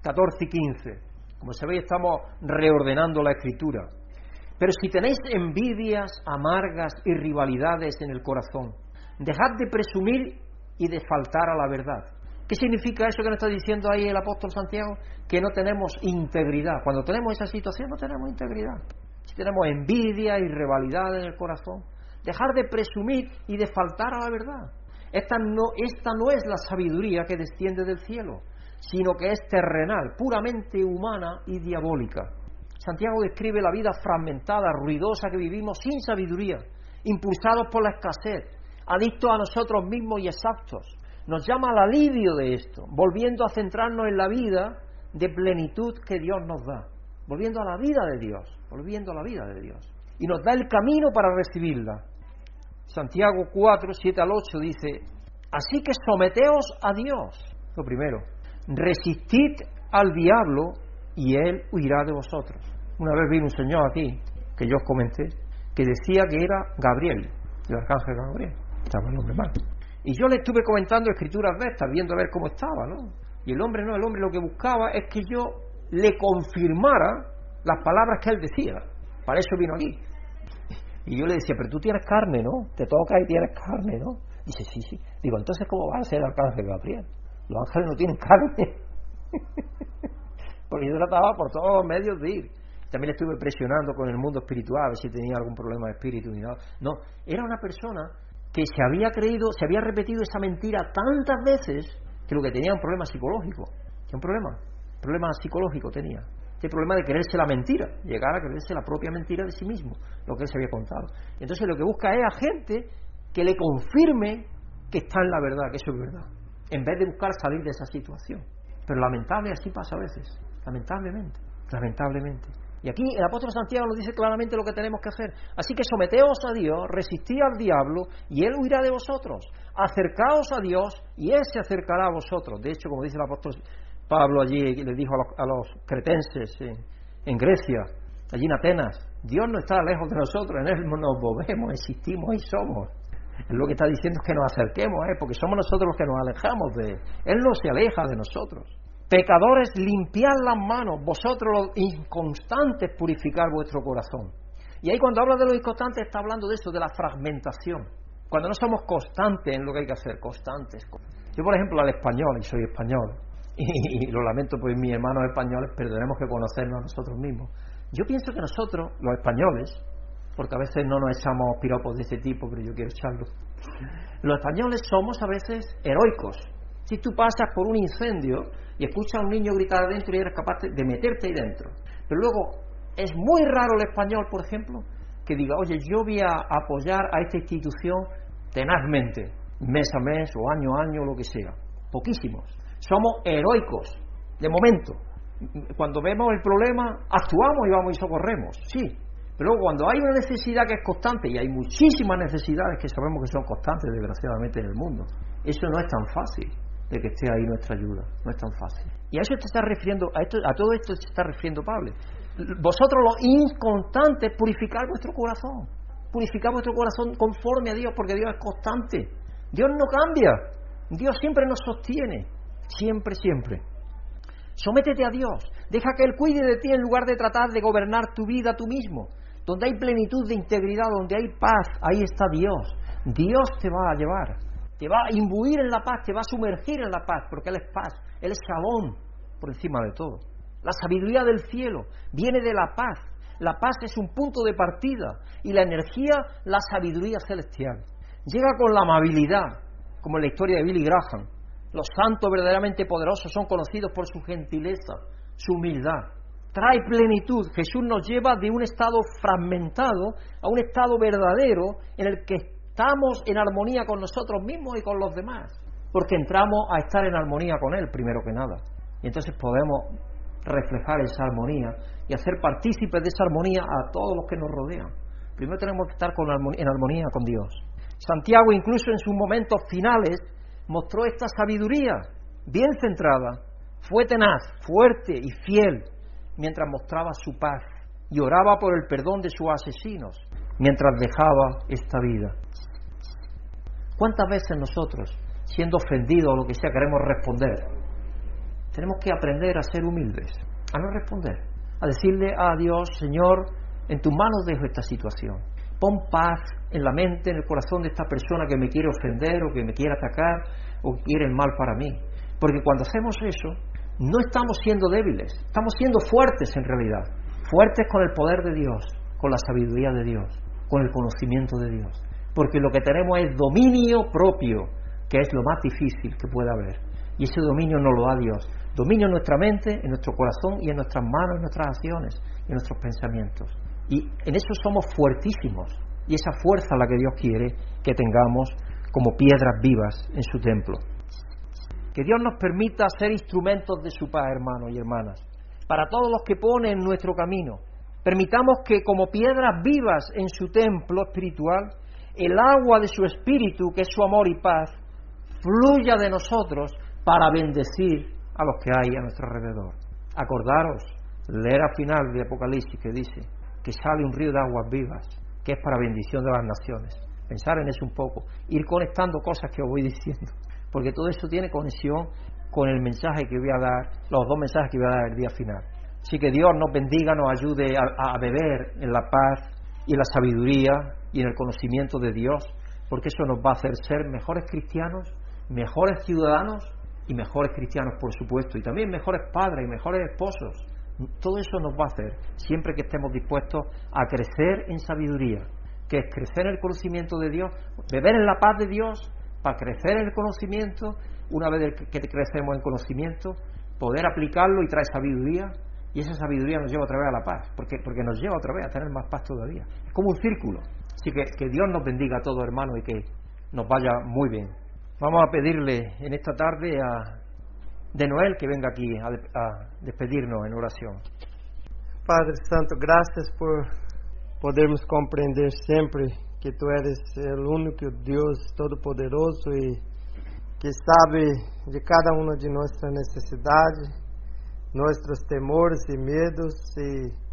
S2: 14 y 15. Como sabéis, estamos reordenando la escritura. Pero si tenéis envidias amargas y rivalidades en el corazón, dejad de presumir y de faltar a la verdad. ¿Qué significa eso que nos está diciendo ahí el apóstol Santiago? Que no tenemos integridad. Cuando tenemos esa situación no tenemos integridad. Si tenemos envidia y rivalidad en el corazón, dejar de presumir y de faltar a la verdad. Esta no, esta no es la sabiduría que desciende del cielo, sino que es terrenal, puramente humana y diabólica. Santiago describe la vida fragmentada, ruidosa que vivimos sin sabiduría, impulsados por la escasez, adictos a nosotros mismos y exactos. Nos llama al alivio de esto, volviendo a centrarnos en la vida de plenitud que Dios nos da, volviendo a la vida de Dios, volviendo a la vida de Dios. Y nos da el camino para recibirla. Santiago 4, 7 al 8 dice, así que someteos a Dios, lo primero, resistid al diablo y él huirá de vosotros. Una vez vino un señor aquí, que yo os comenté, que decía que era Gabriel, el arcángel Gabriel, estaba el hombre. Y yo le estuve comentando escrituras de estas, viendo a ver cómo estaba, ¿no? Y el hombre no, el hombre lo que buscaba es que yo le confirmara las palabras que él decía. Para eso vino aquí. Y yo le decía, pero tú tienes carne, ¿no? Te toca y tienes carne, ¿no? Dice, sí, sí. Digo, entonces, ¿cómo va a ser el arcángel Gabriel? Los ángeles no tienen carne. Porque yo trataba por todos los medios de ir. También estuve presionando con el mundo espiritual, a ver si tenía algún problema de espíritu y nada. No, era una persona que se había creído, se había repetido esa mentira tantas veces que lo que tenía un problema psicológico. ¿Qué un problema? Problema psicológico tenía. Este problema de creerse la mentira, llegar a creerse la propia mentira de sí mismo, lo que él se había contado. Entonces lo que busca es a gente que le confirme que está en la verdad, que eso es verdad, en vez de buscar salir de esa situación. Pero lamentable así pasa a veces, lamentablemente, lamentablemente. Y aquí el apóstol Santiago nos dice claramente lo que tenemos que hacer. Así que someteos a Dios, resistid al diablo y él huirá de vosotros. Acercaos a Dios y él se acercará a vosotros. De hecho, como dice el apóstol Pablo allí, le dijo a los, cretenses en, Grecia, allí en Atenas, Dios no está lejos de nosotros, en él nos movemos, existimos y somos. Él lo que está diciendo es que nos acerquemos, ¿eh? porque somos nosotros los que nos alejamos de Él. Él no se aleja de nosotros. Pecadores, limpiad las manos, vosotros los inconstantes purificar vuestro corazón. Y ahí cuando habla de los inconstantes está hablando de eso, de la fragmentación. Cuando no somos constantes en lo que hay que hacer, constantes. Yo, por ejemplo, al español, y soy español, y, lo lamento, pues mis hermanos españoles, pero tenemos que conocernos a nosotros mismos. Yo pienso que nosotros, los españoles, porque a veces no nos echamos piropos de ese tipo, pero yo quiero echarlo. Los españoles somos a veces heroicos. Si tú pasas por un incendio, y escucha a un niño gritar adentro y eres capaz de meterte ahí dentro. Pero luego, es muy raro el español, por ejemplo, que diga, oye, yo voy a apoyar a esta institución tenazmente, mes a mes o año a año, lo que sea. Poquísimos. Somos heroicos, de momento. Cuando vemos el problema, actuamos y vamos y socorremos, sí. Pero luego, cuando hay una necesidad que es constante, y hay muchísimas necesidades que sabemos que son constantes, desgraciadamente, en el mundo, eso no es tan fácil de que esté ahí nuestra ayuda. No es tan fácil. Y a eso te está refiriendo, a, esto, a todo esto se está refiriendo Pablo. Vosotros los inconstantes, purificar vuestro corazón. Purificar vuestro corazón conforme a Dios, porque Dios es constante. Dios no cambia. Dios siempre nos sostiene. Siempre, siempre. Sométete a Dios. Deja que Él cuide de ti en lugar de tratar de gobernar tu vida tú mismo. Donde hay plenitud de integridad, donde hay paz, ahí está Dios. Dios te va a llevar te va a imbuir en la paz, te va a sumergir en la paz, porque Él es paz, Él es shalom por encima de todo. La sabiduría del cielo viene de la paz. La paz es un punto de partida y la energía, la sabiduría celestial. Llega con la amabilidad, como en la historia de Billy Graham. Los santos verdaderamente poderosos son conocidos por su gentileza, su humildad. Trae plenitud. Jesús nos lleva de un estado fragmentado a un estado verdadero en el que estamos en armonía con nosotros mismos y con los demás, porque entramos a estar en armonía con Él primero que nada. Y entonces podemos reflejar esa armonía y hacer partícipes de esa armonía a todos los que nos rodean. Primero tenemos que estar con en armonía con Dios. Santiago incluso en sus momentos finales mostró esta sabiduría bien centrada, fue tenaz, fuerte y fiel mientras mostraba su paz y oraba por el perdón de sus asesinos mientras dejaba esta vida. ¿Cuántas veces nosotros, siendo ofendidos o lo que sea, queremos responder? Tenemos que aprender a ser humildes, a no responder, a decirle a Dios, Señor, en tus manos dejo esta situación. Pon paz en la mente, en el corazón de esta persona que me quiere ofender o que me quiere atacar o que quiere el mal para mí. Porque cuando hacemos eso, no estamos siendo débiles, estamos siendo fuertes en realidad. Fuertes con el poder de Dios, con la sabiduría de Dios, con el conocimiento de Dios porque lo que tenemos es dominio propio, que es lo más difícil que pueda haber. Y ese dominio no lo da Dios. Dominio en nuestra mente, en nuestro corazón y en nuestras manos, en nuestras acciones y en nuestros pensamientos. Y en eso somos fuertísimos. Y esa fuerza es la que Dios quiere que tengamos como piedras vivas en su templo. Que Dios nos permita ser instrumentos de su paz, hermanos y hermanas, para todos los que pone en nuestro camino. Permitamos que como piedras vivas en su templo espiritual, el agua de su espíritu, que es su amor y paz, fluya de nosotros para bendecir a los que hay a nuestro alrededor. Acordaros, leer al final de Apocalipsis que dice que sale un río de aguas vivas, que es para bendición de las naciones. Pensar en eso un poco, ir conectando cosas que os voy diciendo, porque todo eso tiene conexión con el mensaje que voy a dar, los dos mensajes que voy a dar el día final. Así que Dios nos bendiga, nos ayude a, beber en la paz y la sabiduría y en el conocimiento de Dios, porque eso nos va a hacer ser mejores cristianos, mejores ciudadanos y mejores cristianos, por supuesto, y también mejores padres y mejores esposos. Todo eso nos va a hacer siempre que estemos dispuestos a crecer en sabiduría, que es crecer en el conocimiento de Dios, beber en la paz de Dios, para crecer en el conocimiento, una vez que crecemos en conocimiento, poder aplicarlo y traer sabiduría, y esa sabiduría nos lleva otra vez a la paz, porque, porque nos lleva otra vez a tener más paz todavía. Es como un círculo. Así que que Dios nos bendiga a todos, hermanos, y que nos vaya muy bien. Vamos a pedirle en esta tarde a de Noel que venga aquí a, a despedirnos en oración.
S3: Padre Santo, graças por podermos compreender sempre que Tu eres o único Deus Todo-Poderoso e que sabe de cada uma de nossas necessidades, nossos temores e medos e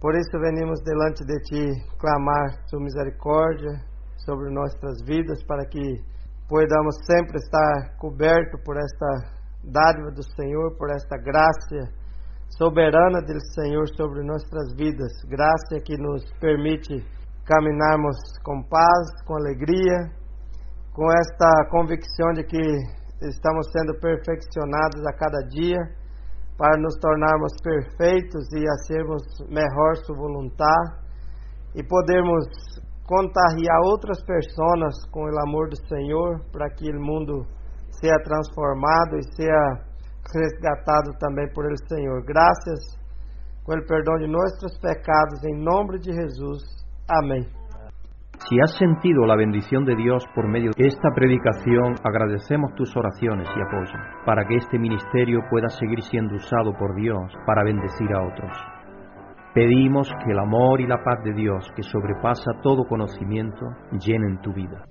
S3: por isso venimos delante de Ti clamar Sua misericórdia sobre nossas vidas para que podamos sempre estar coberto por esta dádiva do Senhor, por esta graça soberana do Senhor sobre nossas vidas. Graça que nos permite caminharmos com paz, com alegria, com esta convicção de que estamos sendo perfeccionados a cada dia para nos tornarmos perfeitos e a sermos melhor sua vontade e podermos contagiar outras pessoas com o amor do Senhor para que o mundo seja transformado e seja resgatado também por el Senhor. Graças com o perdão de nossos pecados, em nome de Jesus. Amém.
S1: Si has sentido la bendición de Dios por medio de esta predicación, agradecemos tus oraciones y apoyo para que este ministerio pueda seguir siendo usado por Dios para bendecir a otros. Pedimos que el amor y la paz de Dios, que sobrepasa todo conocimiento, llenen tu vida.